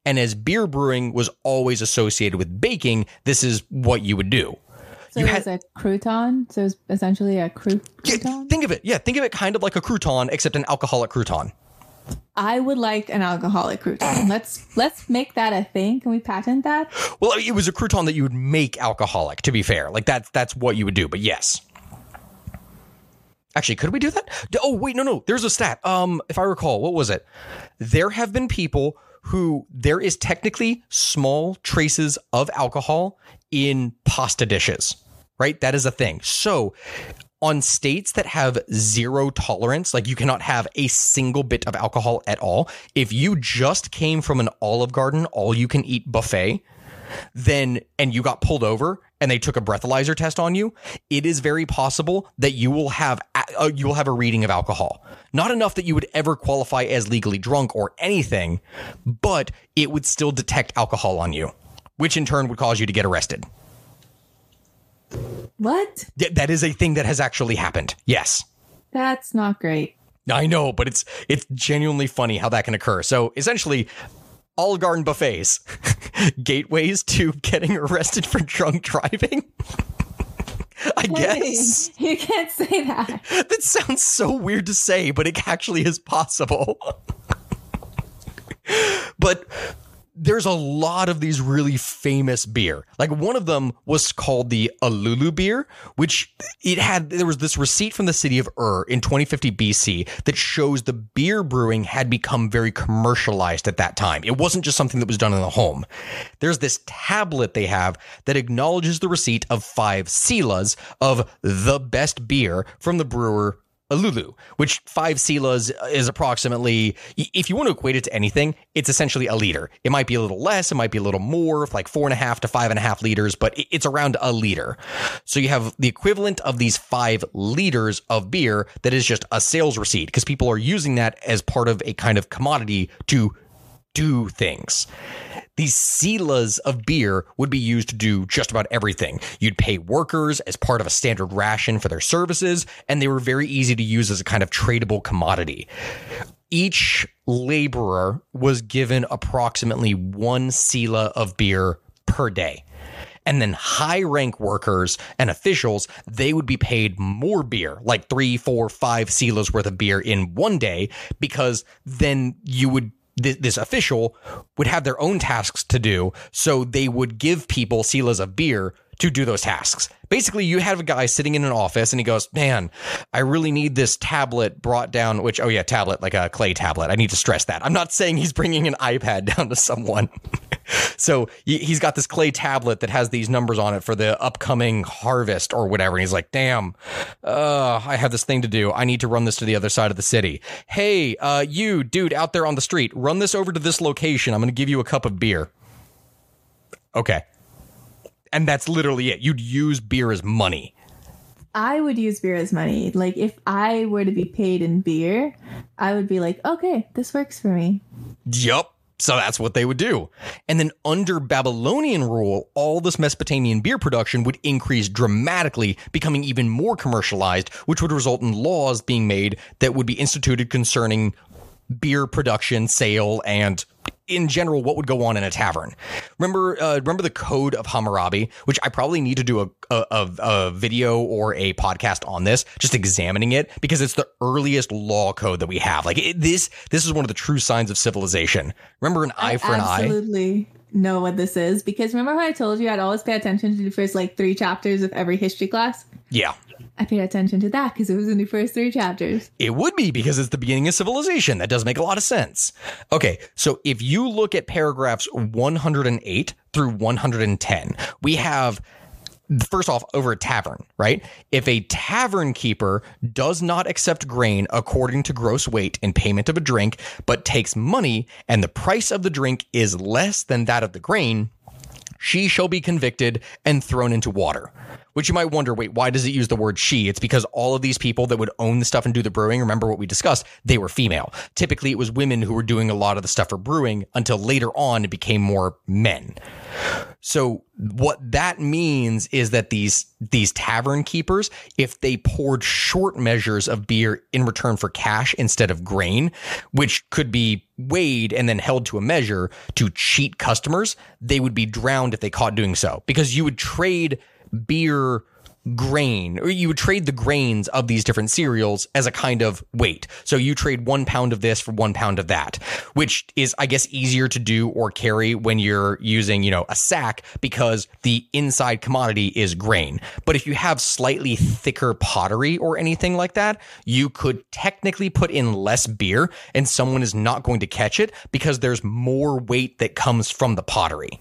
And as beer brewing was always associated with baking, this is what you would do. so You it had- was a crouton. So it was essentially a cru- Yeah, crouton. think of it. Yeah, think of it kind of like a crouton, except an alcoholic crouton. I would like an alcoholic crouton. Let's let's make that a thing. Can we patent that? Well, it was a crouton that you would make alcoholic. To be fair, like that's that's what you would do. But yes. Actually, could we do that? Oh, wait, no, no. There's a stat. Um, if I recall, what was it? There have been people who there is technically small traces of alcohol in pasta dishes, right? That is a thing. So, on states that have zero tolerance, like you cannot have a single bit of alcohol at all, if you just came from an Olive Garden all you can eat buffet, then and you got pulled over and they took a breathalyzer test on you, it is very possible that you will have a- uh, you will have a reading of alcohol. Not enough that you would ever qualify as legally drunk or anything, but it would still detect alcohol on you, which in turn would cause you to get arrested. What? That is a thing that has actually happened. Yes. That's not great. I know, but it's it's genuinely funny how that can occur. So essentially, Olive Garden buffets, gateways to getting arrested for drunk driving. I guess you can't say that. that sounds so weird to say, but it actually is possible. but there's a lot of these really famous beer. Like one of them was called the Alulu beer, which it had there was this receipt from the city of Ur in 2050 BC that shows the beer brewing had become very commercialized at that time. It wasn't just something that was done in the home. There's this tablet they have that acknowledges the receipt of five silas of the best beer from the brewer Alulu, which five silas is approximately, if you want to equate it to anything, it's essentially a liter. It might be a little less, it might be a little more, like four and a half to five and a half liters, but it's around a liter. So you have the equivalent of these five liters of beer that is just a sales receipt because people are using that as part of a kind of commodity to do things. These silas of beer would be used to do just about everything. You'd pay workers as part of a standard ration for their services, and they were very easy to use as a kind of tradable commodity. Each laborer was given approximately one sila of beer per day. And then high rank workers and officials, they would be paid more beer, like three, four, five silos worth of beer in one day, because then you would this official would have their own tasks to do. So they would give people silos of beer to do those tasks. Basically, you have a guy sitting in an office and he goes, Man, I really need this tablet brought down, which, oh yeah, tablet, like a clay tablet. I need to stress that. I'm not saying he's bringing an iPad down to someone. so he's got this clay tablet that has these numbers on it for the upcoming harvest or whatever. And he's like, Damn, uh, I have this thing to do. I need to run this to the other side of the city. Hey, uh, you dude out there on the street, run this over to this location. I'm going to give you a cup of beer. Okay and that's literally it. You'd use beer as money. I would use beer as money. Like if I were to be paid in beer, I would be like, okay, this works for me. Yup. So that's what they would do. And then under Babylonian rule, all this Mesopotamian beer production would increase dramatically, becoming even more commercialized, which would result in laws being made that would be instituted concerning beer production, sale, and in general what would go on in a tavern. Remember, uh, remember the Code of Hammurabi, which I probably need to do a, a, a video or a podcast on this, just examining it because it's the earliest law code that we have. Like it, this, this is one of the true signs of civilization. Remember an eye for an eye. I absolutely know what this is because remember how I told you I'd always pay attention to the first like three chapters of every history class? Yeah. I paid attention to that because it was in the first three chapters. It would be because it's the beginning of civilization. That does make a lot of sense. Okay, so if you look at paragraphs 108 through 110, we have first off over a tavern, right? If a tavern keeper does not accept grain according to gross weight in payment of a drink, but takes money and the price of the drink is less than that of the grain, she shall be convicted and thrown into water. Which you might wonder, wait, why does it use the word she? It's because all of these people that would own the stuff and do the brewing, remember what we discussed, they were female. Typically, it was women who were doing a lot of the stuff for brewing until later on it became more men. So what that means is that these these tavern keepers, if they poured short measures of beer in return for cash instead of grain, which could be weighed and then held to a measure to cheat customers, they would be drowned if they caught doing so because you would trade beer grain, or you would trade the grains of these different cereals as a kind of weight. So you trade one pound of this for one pound of that, which is, I guess, easier to do or carry when you're using, you know, a sack because the inside commodity is grain. But if you have slightly thicker pottery or anything like that, you could technically put in less beer and someone is not going to catch it because there's more weight that comes from the pottery.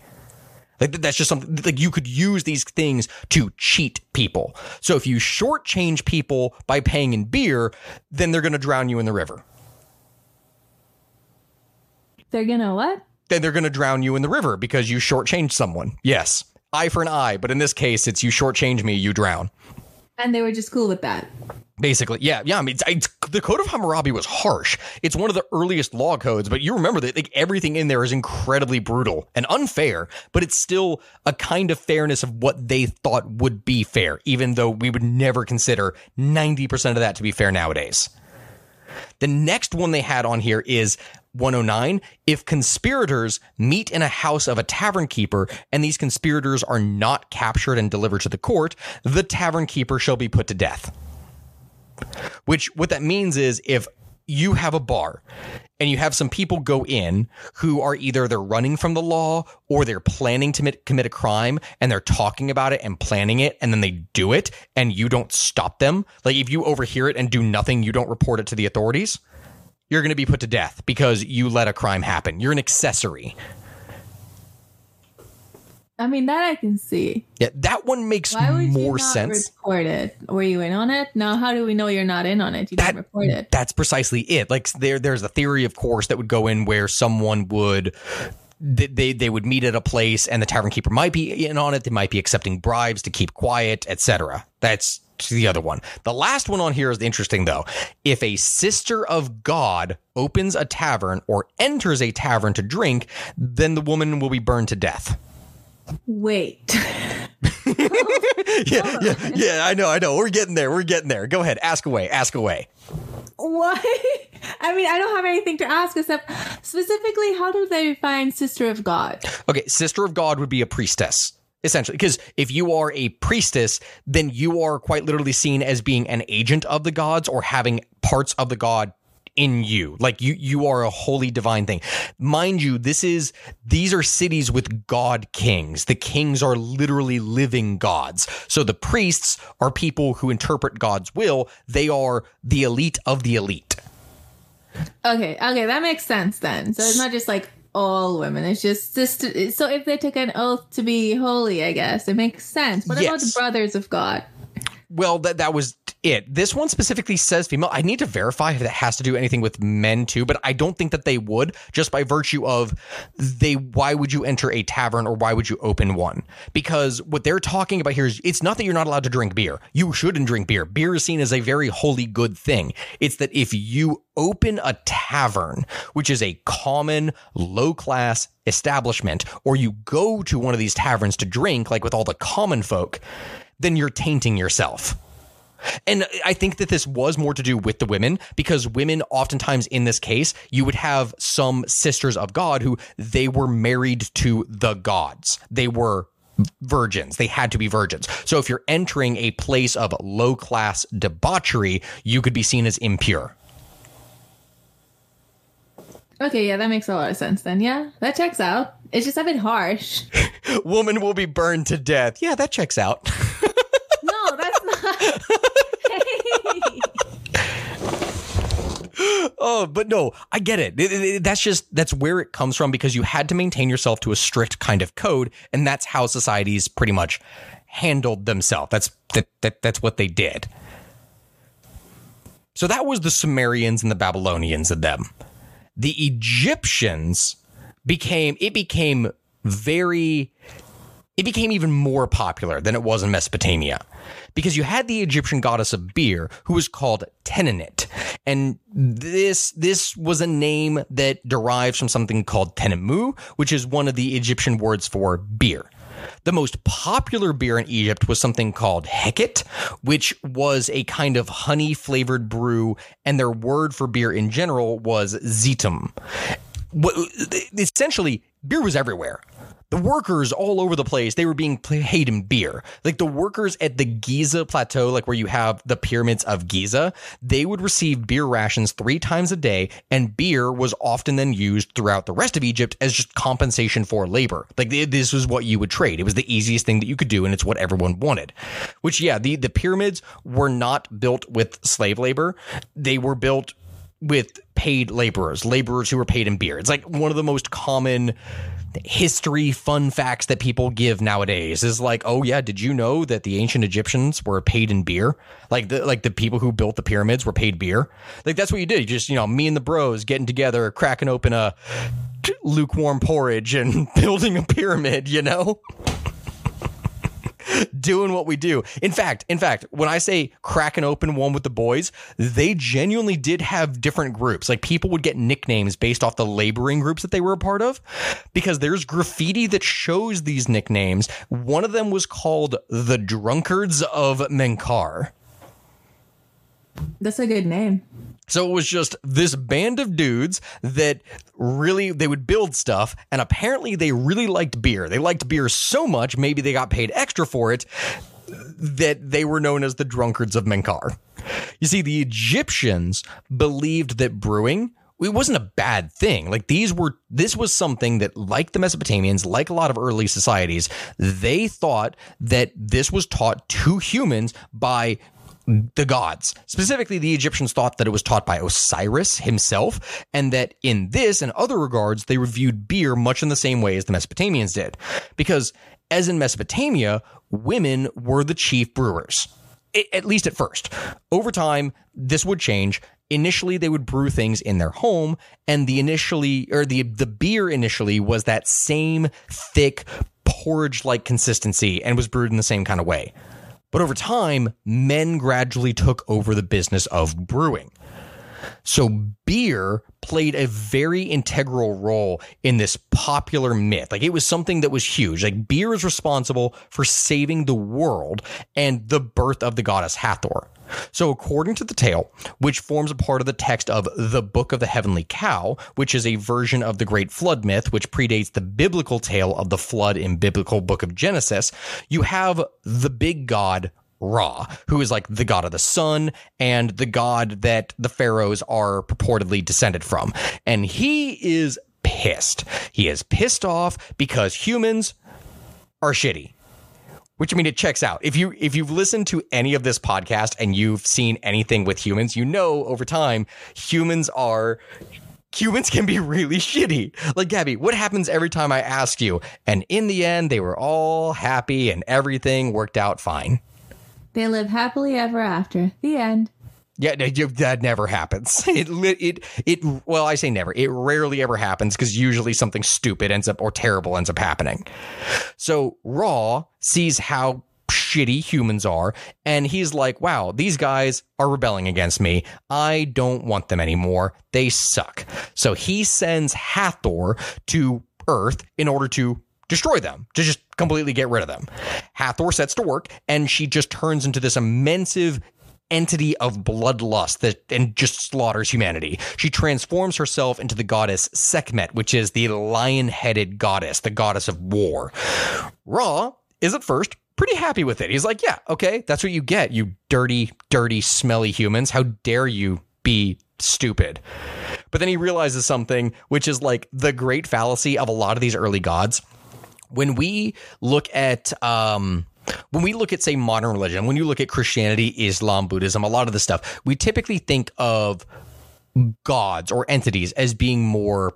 Like that's just something like you could use these things to cheat people. So if you shortchange people by paying in beer, then they're going to drown you in the river. They're gonna what? Then they're going to drown you in the river because you shortchanged someone. Yes, eye for an eye, but in this case, it's you shortchange me, you drown. And they were just cool with that. Basically, yeah, yeah. I mean, the Code of Hammurabi was harsh. It's one of the earliest law codes, but you remember that like everything in there is incredibly brutal and unfair. But it's still a kind of fairness of what they thought would be fair, even though we would never consider ninety percent of that to be fair nowadays. The next one they had on here is 109 if conspirators meet in a house of a tavern keeper and these conspirators are not captured and delivered to the court the tavern keeper shall be put to death. Which what that means is if you have a bar and you have some people go in who are either they're running from the law or they're planning to commit, a crime and they're talking about it and planning it and then they do it and you don't stop them like if you overhear it and do nothing you don't report it to the authorities you're going to be put to death because you let a crime happen. You're an accessory. I mean that I can see. Yeah, that one makes Why would more you not sense. Report it. Were you in on it? Now, how do we know you're not in on it? You that, didn't report it. That's precisely it. Like there, there's a theory, of course, that would go in where someone would they they would meet at a place and the tavern keeper might be in on it. They might be accepting bribes to keep quiet, etc. That's to the other one. The last one on here is interesting though. If a sister of God opens a tavern or enters a tavern to drink, then the woman will be burned to death. Wait. yeah, yeah, yeah, I know, I know. We're getting there. We're getting there. Go ahead. Ask away. Ask away. What? I mean, I don't have anything to ask except specifically, how do they define sister of God? Okay, sister of God would be a priestess essentially because if you are a priestess then you are quite literally seen as being an agent of the gods or having parts of the god in you. Like you you are a holy divine thing. Mind you this is these are cities with god kings. The kings are literally living gods. So the priests are people who interpret god's will. They are the elite of the elite. Okay, okay, that makes sense then. So it's not just like all women. It's just sister. So if they took an oath to be holy, I guess it makes sense. What about the brothers of God? Well, that that was it. This one specifically says female. I need to verify if that has to do anything with men too, but I don't think that they would just by virtue of they why would you enter a tavern or why would you open one? Because what they're talking about here is it's not that you're not allowed to drink beer. You shouldn't drink beer. Beer is seen as a very holy good thing. It's that if you open a tavern, which is a common low class establishment, or you go to one of these taverns to drink like with all the common folk, then you're tainting yourself. And I think that this was more to do with the women because women, oftentimes in this case, you would have some sisters of God who they were married to the gods. They were virgins. They had to be virgins. So if you're entering a place of low class debauchery, you could be seen as impure. Okay, yeah, that makes a lot of sense then. Yeah, that checks out. It's just a bit harsh. Woman will be burned to death. Yeah, that checks out. No, that's not. Hey. Oh, but no, I get it. It- it- it- That's just that's where it comes from because you had to maintain yourself to a strict kind of code, and that's how societies pretty much handled themselves. That's that, that that's what they did. So that was the Sumerians and the Babylonians and them. The Egyptians became it became very it became even more popular than it was in Mesopotamia because you had the Egyptian goddess of beer who was called Tenenet. And this this was a name that derives from something called Tenemu, which is one of the Egyptian words for beer. The most popular beer in Egypt was something called Heket, which was a kind of honey flavored brew, and their word for beer in general was Zetum. Essentially, beer was everywhere. The workers all over the place, they were being paid in beer. Like the workers at the Giza plateau, like where you have the pyramids of Giza, they would receive beer rations three times a day, and beer was often then used throughout the rest of Egypt as just compensation for labor. Like this was what you would trade. It was the easiest thing that you could do, and it's what everyone wanted. Which, yeah, the, the pyramids were not built with slave labor. They were built with paid laborers, laborers who were paid in beer. It's like one of the most common history fun facts that people give nowadays is like, oh yeah, did you know that the ancient Egyptians were paid in beer? Like the like the people who built the pyramids were paid beer. Like that's what you did. You just, you know, me and the bros getting together, cracking open a lukewarm porridge and building a pyramid, you know? doing what we do. In fact, in fact, when I say cracking open one with the boys, they genuinely did have different groups. Like people would get nicknames based off the laboring groups that they were a part of because there's graffiti that shows these nicknames. One of them was called the Drunkards of Menkar. That's a good name. So it was just this band of dudes that really they would build stuff and apparently they really liked beer. They liked beer so much, maybe they got paid extra for it that they were known as the drunkards of Menkar. You see the Egyptians believed that brewing it wasn't a bad thing. Like these were this was something that like the Mesopotamians, like a lot of early societies, they thought that this was taught to humans by the gods. Specifically, the Egyptians thought that it was taught by Osiris himself, and that in this and other regards, they reviewed beer much in the same way as the Mesopotamians did. Because, as in Mesopotamia, women were the chief brewers. At least at first. Over time, this would change. Initially, they would brew things in their home, and the initially, or the the beer initially was that same thick porridge like consistency and was brewed in the same kind of way. But over time, men gradually took over the business of brewing. So beer played a very integral role in this popular myth. Like it was something that was huge. Like beer is responsible for saving the world and the birth of the goddess Hathor. So, according to the tale, which forms a part of the text of the Book of the Heavenly Cow, which is a version of the Great Flood myth, which predates the biblical tale of the flood in biblical Book of Genesis, you have the big god Ra, who is like the god of the sun and the god that the pharaohs are purportedly descended from. And he is pissed. He is pissed off because humans are shitty. Which I mean, it checks out. If you if you've listened to any of this podcast and you've seen anything with humans, you know over time humans are humans can be really shitty. Like Gabby, what happens every time I ask you? And in the end, they were all happy and everything worked out fine. They live happily ever after. The end. Yeah, that never happens. It, it, it, well, I say never. It rarely ever happens because usually something stupid ends up or terrible ends up happening. So Ra sees how shitty humans are, and he's like, wow, these guys are rebelling against me. I don't want them anymore. They suck. So he sends Hathor to Earth in order to destroy them, to just completely get rid of them. Hathor sets to work, and she just turns into this immense entity of bloodlust that and just slaughters humanity. She transforms herself into the goddess Sekhmet, which is the lion-headed goddess, the goddess of war. Ra is at first pretty happy with it. He's like, "Yeah, okay, that's what you get, you dirty, dirty, smelly humans. How dare you be stupid?" But then he realizes something, which is like the great fallacy of a lot of these early gods. When we look at um when we look at say modern religion, when you look at Christianity, Islam, Buddhism, a lot of the stuff, we typically think of gods or entities as being more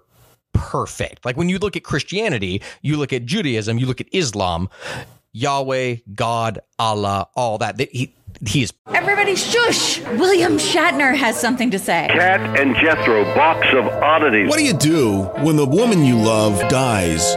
perfect. Like when you look at Christianity, you look at Judaism, you look at Islam, Yahweh, God, Allah, all that. He, he's everybody shush. William Shatner has something to say. Kat and Jethro, box of oddities. What do you do when the woman you love dies?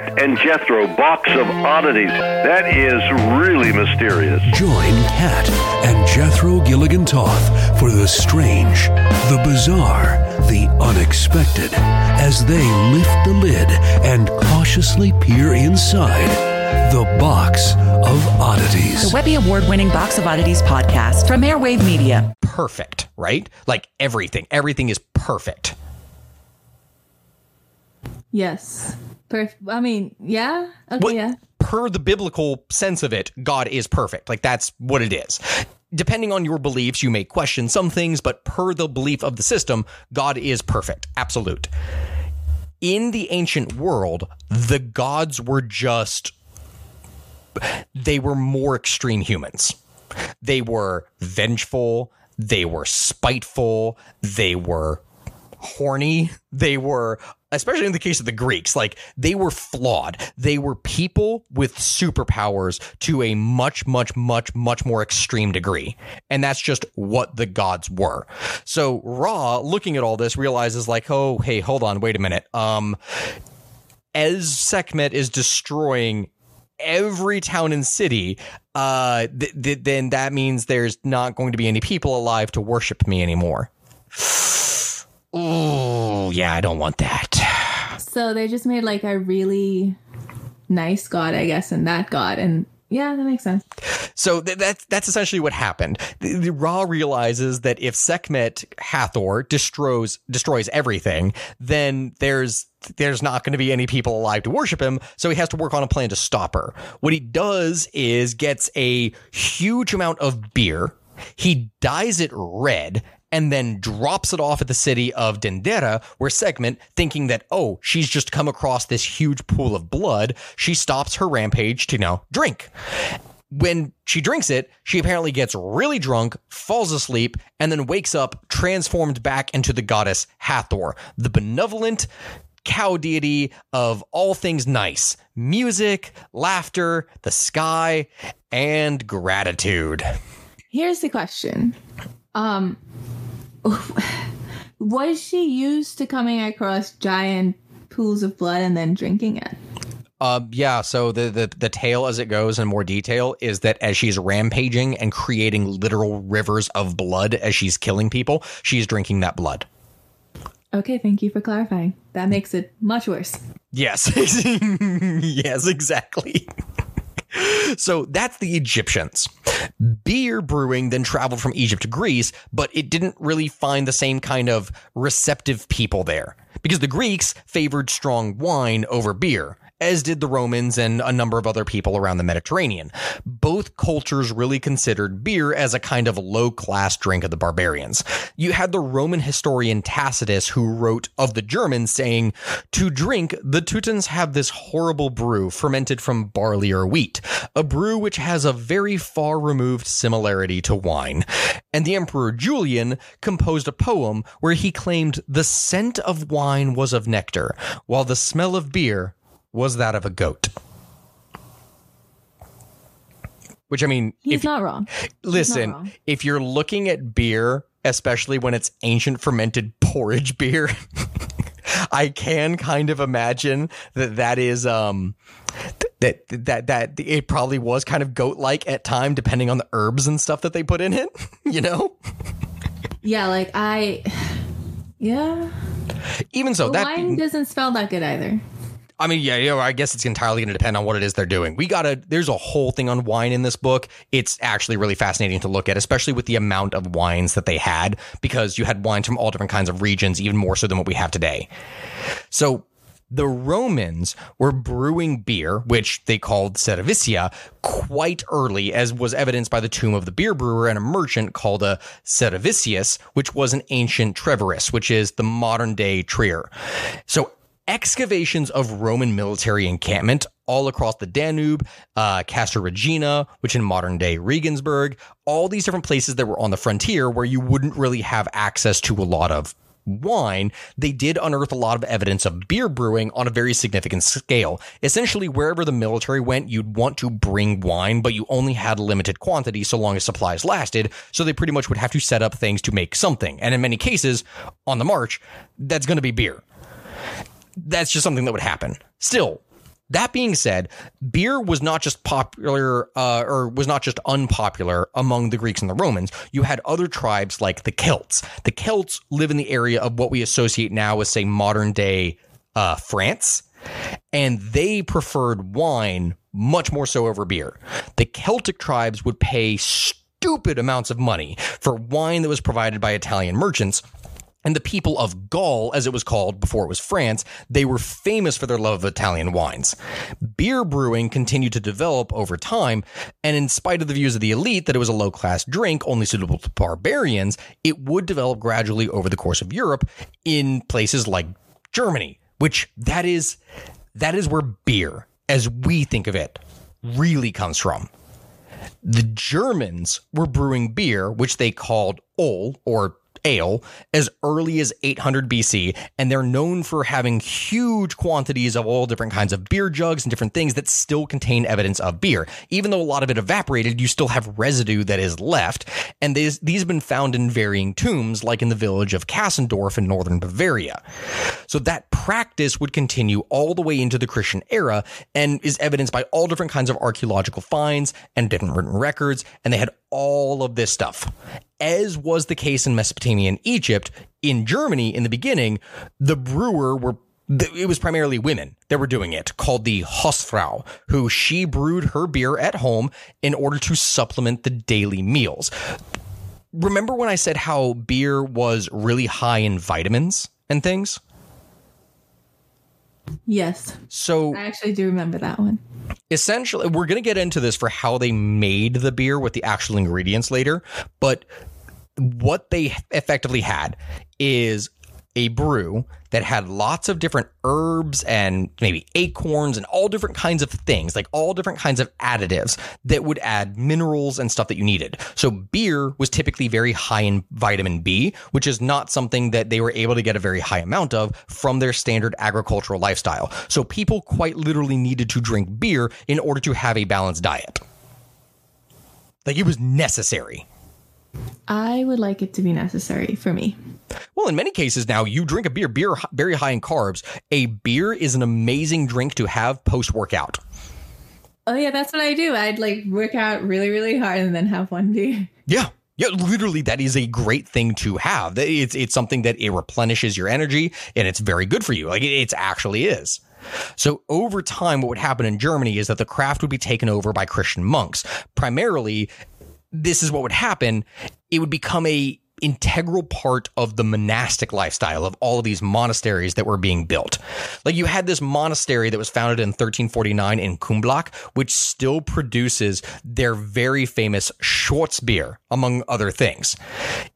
Kat and Jethro, box of oddities. That is really mysterious. Join Kat and Jethro Gilligan Toth for the strange, the bizarre, the unexpected as they lift the lid and cautiously peer inside the box of oddities. The Webby Award winning Box of Oddities podcast from Airwave Media. Perfect, right? Like everything. Everything is perfect. Yes. Perf- I mean, yeah. Okay, Well, yeah. Per the biblical sense of it, God is perfect. Like that's what it is. Depending on your beliefs, you may question some things, but per the belief of the system, God is perfect. Absolute. In the ancient world, the gods were just they were more extreme humans. They were vengeful, they were spiteful, they were horny, they were especially in the case of the Greeks, like they were flawed. They were people with superpowers to a much, much, much, much more extreme degree. And that's just what the gods were. So Ra, looking at all this, realizes like, oh, hey, hold on, wait a minute. Um, as Sekhmet is destroying every town and city, uh, th- th- then that means there's not going to be any people alive to worship me anymore. Oh, yeah, I don't want that. So they just made like a really nice god, I guess, and that god. And yeah, that makes sense. So th- that's that's essentially what happened. The, the Ra realizes that if Sekhmet Hathor destroys destroys everything, then there's there's not going to be any people alive to worship him. So he has to work on a plan to stop her. What he does is gets a huge amount of beer. He dyes it red and then drops it off at the city of Dendera, where Sekhmet, thinking that, oh, she's just come across this huge pool of blood, she stops her rampage to now drink. When she drinks it, she apparently gets really drunk, falls asleep, and then wakes up transformed back into the goddess Hathor, the benevolent cow deity of all things nice music, laughter, the sky, and gratitude. Here's the question Um, was she used to coming across giant pools of blood and then drinking it? Uh, yeah. So the, the the tale as it goes in more detail is that as she's rampaging and creating literal rivers of blood as she's killing people, she's drinking that blood. Okay, thank you for clarifying. That makes it much worse. Yes. yes, exactly. so that's the Egyptians. Beer brewing then traveled from Egypt to Greece, but it didn't really find the same kind of receptive people there because the Greeks favored strong wine over beer as did the Romans and a number of other people around the Mediterranean. Both cultures really considered beer as a kind of low class drink of the barbarians. You had the Roman historian Tacitus who wrote of the Germans saying, To drink, the Teutons have this horrible brew fermented from barley or wheat, a brew which has a very far removed similarity to wine. And the Emperor Julian composed a poem where he claimed the scent of wine was of nectar, while the smell of beer was that of a goat. Which I mean, He's if, not wrong. listen, wrong. if you're looking at beer, especially when it's ancient fermented porridge beer, I can kind of imagine that that is um that that that it probably was kind of goat like at time depending on the herbs and stuff that they put in it, you know? Yeah, like I. Yeah. Even so, The that wine doesn't smell that good either. I mean, yeah, yeah, I guess it's entirely going to depend on what it is they're doing. We got to, there's a whole thing on wine in this book. It's actually really fascinating to look at, especially with the amount of wines that they had, because you had wines from all different kinds of regions, even more so than what we have today. So, the Romans were brewing beer, which they called cerevisia, quite early, as was evidenced by the tomb of the beer brewer and a merchant called a cerevisius, which was an ancient Trevorus, which is the modern day Trier. So excavations of Roman military encampment all across the Danube, uh, Castra Regina, which in modern day Regensburg, all these different places that were on the frontier where you wouldn't really have access to a lot of wine, they did unearth a lot of evidence of beer brewing on a very significant scale. Essentially, wherever the military went, you'd want to bring wine, but you only had limited quantity so long as supplies lasted. So they pretty much would have to set up things to make something. And in many cases, on the march, that's going to be beer that's just something that would happen. Still, that being said, beer was not just popular uh, or was not just unpopular among the Greeks and the Romans. You had other tribes like the Celts. The Celts live in the area of what we associate now with, say, modern day uh, France, and they preferred wine much more so over beer. The Celtic tribes would pay stupid amounts of money for wine that was provided by Italian merchants and the people of Gaul, as it was called before it was France, they were famous for their love of Italian wines. Beer brewing continued to develop over time, and in spite of the views of the elite that it was a low class drink only suitable to barbarians, it would develop gradually over the course of Europe in places like Germany, which that is that is where beer, as we think of it, really comes from. The Germans were brewing beer, which they called Ol or ale as early as 800 BC, and they're known for having huge quantities of all different kinds of beer jugs and different things that still contain evidence of beer. Even though a lot of it evaporated, you still have residue that is left, and these, these have been found in varying tombs, like in the village of Kasendorf in northern Bavaria. So that practice would continue all the way into the Christian era and is evidenced by all different kinds of archaeological finds and different written records, and they had all of this stuff as was the case in Mesopotamia and Egypt, in Germany in the beginning, the brewer were it was primarily women that were doing it, called the Hausfrau, who she brewed her beer at home in order to supplement the daily meals. Remember when I said how beer was really high in vitamins and things? Yes. So I actually do remember that one. essentially we're going to get into this for how they made the beer with the actual ingredients later but what they effectively had is a brew that had lots of different herbs and maybe acorns and all different kinds of things, like all different kinds of additives that would add minerals and stuff that you needed. So beer was typically very high in vitamin B, which is not something that they were able to get a very high amount of from their standard agricultural lifestyle. So people quite literally needed to drink beer in order to have a balanced diet. Like it was necessary. I would like it to be necessary for me. Well, in many cases now, you drink a beer, beer very high in carbs. A beer is an amazing drink to have post workout. Oh yeah, that's what I do. I'd like work out really, really hard and then have one beer. Yeah. Yeah, literally, that is a great thing to have. It's it's something that it replenishes your energy, and it's very good for you. Like it, it actually is. So over time, what would happen in Germany is that the craft would be taken over by Christian monks. Primarily, this is what would happen. It would become a integral part of the monastic lifestyle of all of these monasteries that were being built. Like you had this monastery that was founded in 1349 in Kulmbach, which still produces their very famous Schwarzbier, among other things.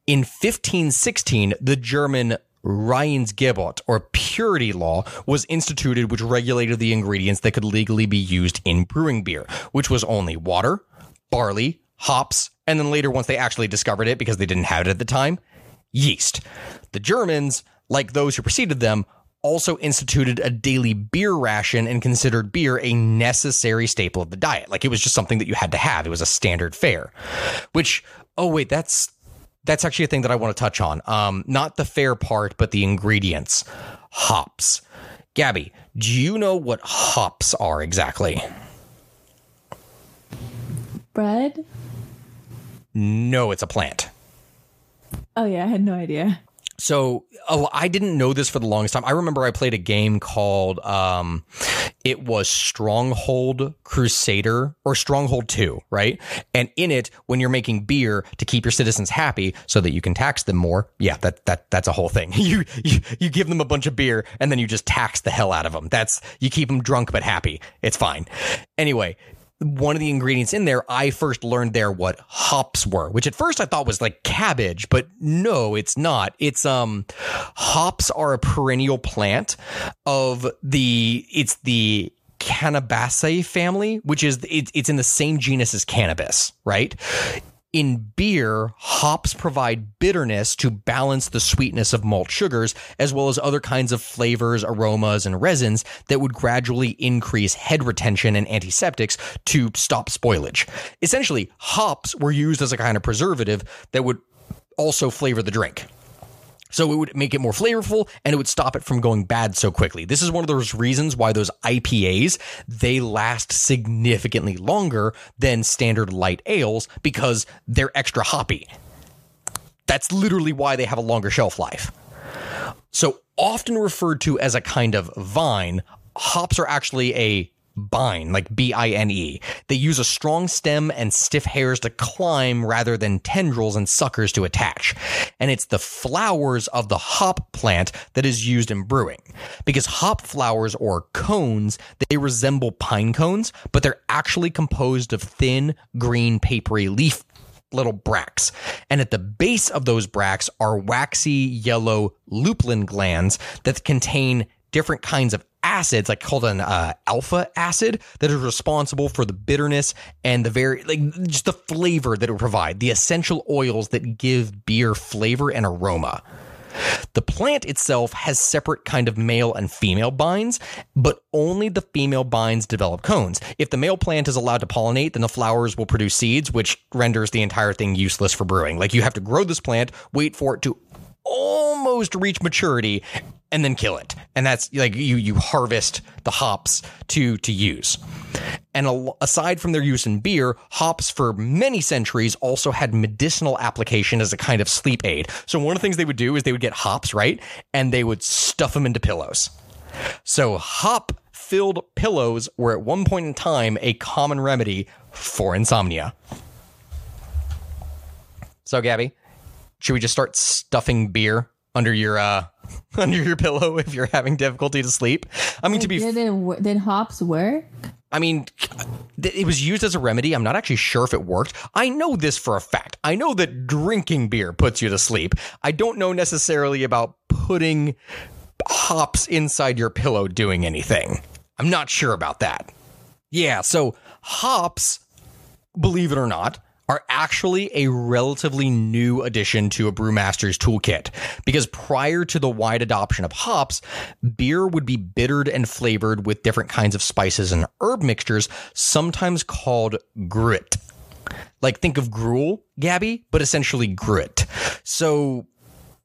In 1516, the German Reinheitsgebot or purity law was instituted, which regulated the ingredients that could legally be used in brewing beer, which was only water, barley, hops, and then later, once they actually discovered it because they didn't have it at the time, yeast. The Germans, like those who preceded them, also instituted a daily beer ration and considered beer a necessary staple of the diet. Like it was just something that you had to have. It was a standard fare. Which, oh wait, that's that's actually a thing that I want to touch on. Um, not the fare part, but the ingredients. Hops. Gabby, do you know what hops are exactly? Bread? No, it's a plant. Oh yeah, I had no idea. So oh, I didn't know this for the longest time. I remember I played a game called um, it was Stronghold Crusader or Stronghold Two, right? And in it, when you're making beer to keep your citizens happy so that you can tax them more, yeah, that that that's a whole thing. You you, you give them a bunch of beer and then you just tax the hell out of them. That's you keep them drunk but happy. It's fine. Anyway, one of the ingredients in there, I first learned there what hops were, which at first I thought was like cabbage, but no, it's not. It's um hops are a perennial plant of the it's the Cannabaceae family, which is it, it's in the same genus as cannabis, right? In beer, hops provide bitterness to balance the sweetness of malt sugars, as well as other kinds of flavors, aromas, and resins that would gradually increase head retention and antiseptics to stop spoilage. Essentially, hops were used as a kind of preservative that would also flavor the drink. So it would make it more flavorful and it would stop it from going bad so quickly. This is one of those reasons why those IPAs, they last significantly longer than standard light ales because they're extra hoppy. That's literally why they have a longer shelf life. So often referred to as a kind of vine, hops are actually a bine, like B I N E. They use a strong stem and stiff hairs to climb rather than tendrils and suckers to attach. And it's the flowers of the hop plant that is used in brewing. Because hop flowers or cones, they resemble pine cones, but they're actually composed of thin, green, papery leaf little bracts. And at the base of those bracts are waxy yellow lupulin glands that contain different kinds of acids, like called an uh, alpha acid, that is responsible for the bitterness and the very, like, just the flavor that it will provide, the essential oils that give beer flavor and aroma. The plant itself has separate kind of male and female binds, but only the female binds develop cones. If the male plant is allowed to pollinate, then the flowers will produce seeds, which renders the entire thing useless for brewing. Like you have to grow this plant, wait for it to almost reach maturity and then kill it. And that's like you you harvest the hops to to use. And aside from their use in beer hops for many centuries also had medicinal application as a kind of sleep aid. So one of the things they would do is they would get hops right? And they would stuff them into pillows. So hop filled pillows were at one point in time a common remedy for insomnia. So gabby should we just start stuffing beer under your uh under your pillow if you're having difficulty to sleep? I mean, to be did, it, did hops work? I mean, it was used as a remedy. I'm not actually sure if it worked. I know this for a fact. I know that drinking beer puts you to sleep. I don't know necessarily about putting hops inside your pillow doing anything. I'm not sure about that. Yeah, so hops, believe it or not, are actually a relatively new addition to a brewmaster's toolkit because prior to the wide adoption of hops, beer would be bittered and flavored with different kinds of spices and herb mixtures, sometimes called gruit. Like think of gruel, Gabby, but essentially gruit. So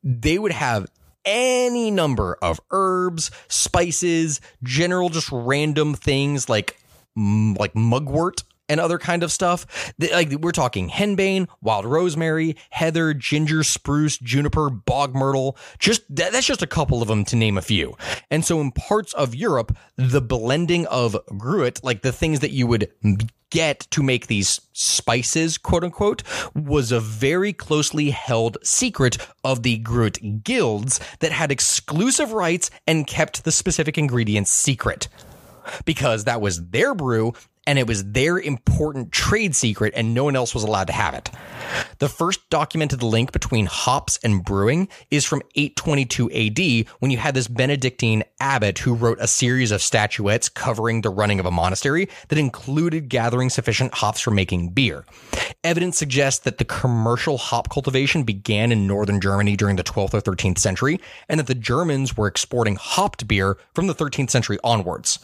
they would have any number of herbs, spices, general just random things like mm, like mugwort and other kind of stuff. Like we're talking henbane, wild rosemary, heather, ginger, spruce, juniper, bog myrtle. Just that's just a couple of them to name a few. And so in parts of Europe, the blending of gruit, like the things that you would get to make these spices, quote unquote, was a very closely held secret of the Gruit guilds that had exclusive rights and kept the specific ingredients secret because that was their brew and it was their important trade secret and no one else was allowed to have it. The first documented link between hops and brewing is from 822 AD when you had this Benedictine abbot who wrote a series of statuettes covering the running of a monastery that included gathering sufficient hops for making beer. Evidence suggests that the commercial hop cultivation began in northern Germany during the 12th or 13th century and that the Germans were exporting hopped beer from the 13th century onwards.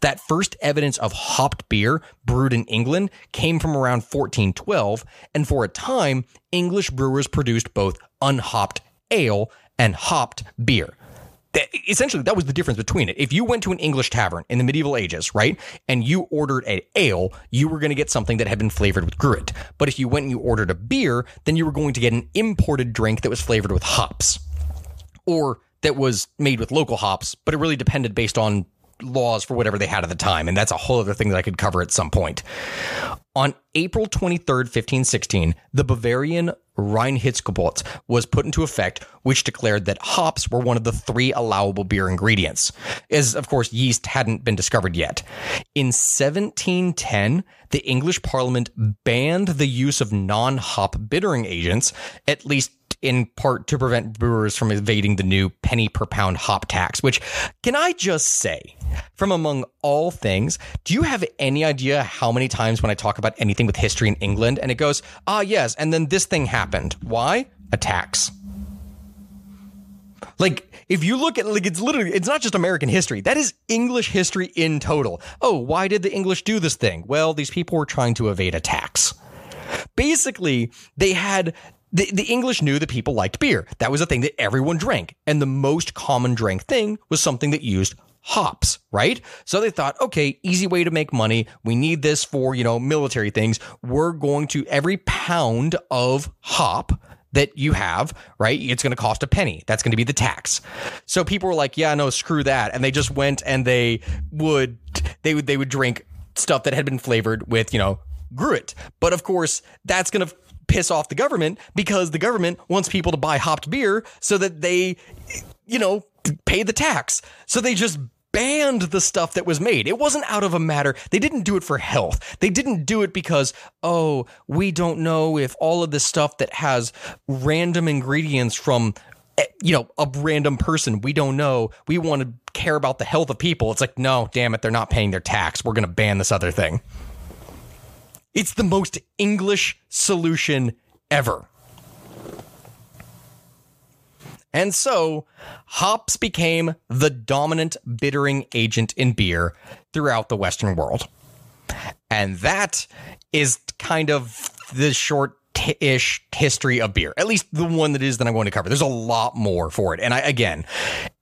That first evidence of hopped beer brewed in England came from around 1412, and for a time, English brewers produced both unhopped ale and hopped beer. That- essentially, that was the difference between it. If you went to an English tavern in the medieval ages, right, and you ordered an ale, you were going to get something that had been flavored with gruit. But if you went and you ordered a beer, then you were going to get an imported drink that was flavored with hops or that was made with local hops, but it really depended based on laws for whatever they had at the time. And that's a whole other thing that I could cover at some point. On April 23rd, 1516, the Bavarian Reinheitsgebot was put into effect, which declared that hops were one of the three allowable beer ingredients, as of course yeast hadn't been discovered yet. In 1710, the English Parliament banned the use of non-hop bittering agents, at least in part to prevent brewers from evading the new penny per pound hop tax, which can I just say, from among all things, do you have any idea how many times when I talk about anything with history in England and it goes, ah, yes, and then this thing happened? Why? A tax. Like, if you look at like it's literally it's not just American history. That is English history in total. Oh, why did the English do this thing? Well, these people were trying to evade a tax. Basically, they had the, the English knew that people liked beer. That was a thing that everyone drank. And the most common drink thing was something that used hops, right? So they thought, okay, easy way to make money. We need this for, you know, military things. We're going to every pound of hop that you have, right? It's going to cost a penny. That's going to be the tax. So people were like, yeah, no, screw that. And they just went and they would, they would, they would drink stuff that had been flavored with, you know, gruit. But of course, that's going to piss off the government because the government wants people to buy hopped beer so that they, you know, pay the tax. So they just banned the stuff that was made. It wasn't out of a matter. They didn't do it for health. They didn't do it because, oh, we don't know if all of this stuff that has random ingredients from eh, you know, a random person. We don't know. We want to care about the health of people. It's like, no, damn it, they're not paying their tax. We're going to ban this other thing. It's the most English solution ever. And so, hops became the dominant bittering agent in beer throughout the Western world. And that is kind of the short ish history of beer, at least the one that is that I'm going to cover. There's a lot more for it. And I, again,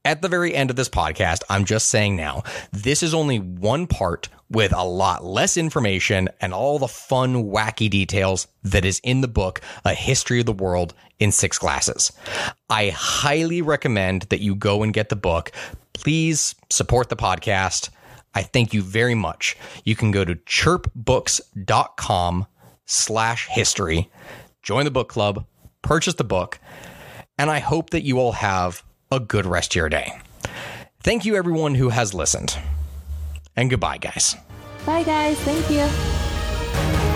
at the very end of this podcast, I'm just saying now, this is only one part with a lot less information and all the fun, wacky details that is in the book, A History of the World in Six Glasses. I highly recommend that you go and get the book. Please support the podcast. I thank you very much. You can go to chirpbooks.com slash history, join the book club, purchase the book, and I hope that you all have a good rest of your day. Thank you, everyone who has listened. And goodbye, guys. Bye, guys. Thank you.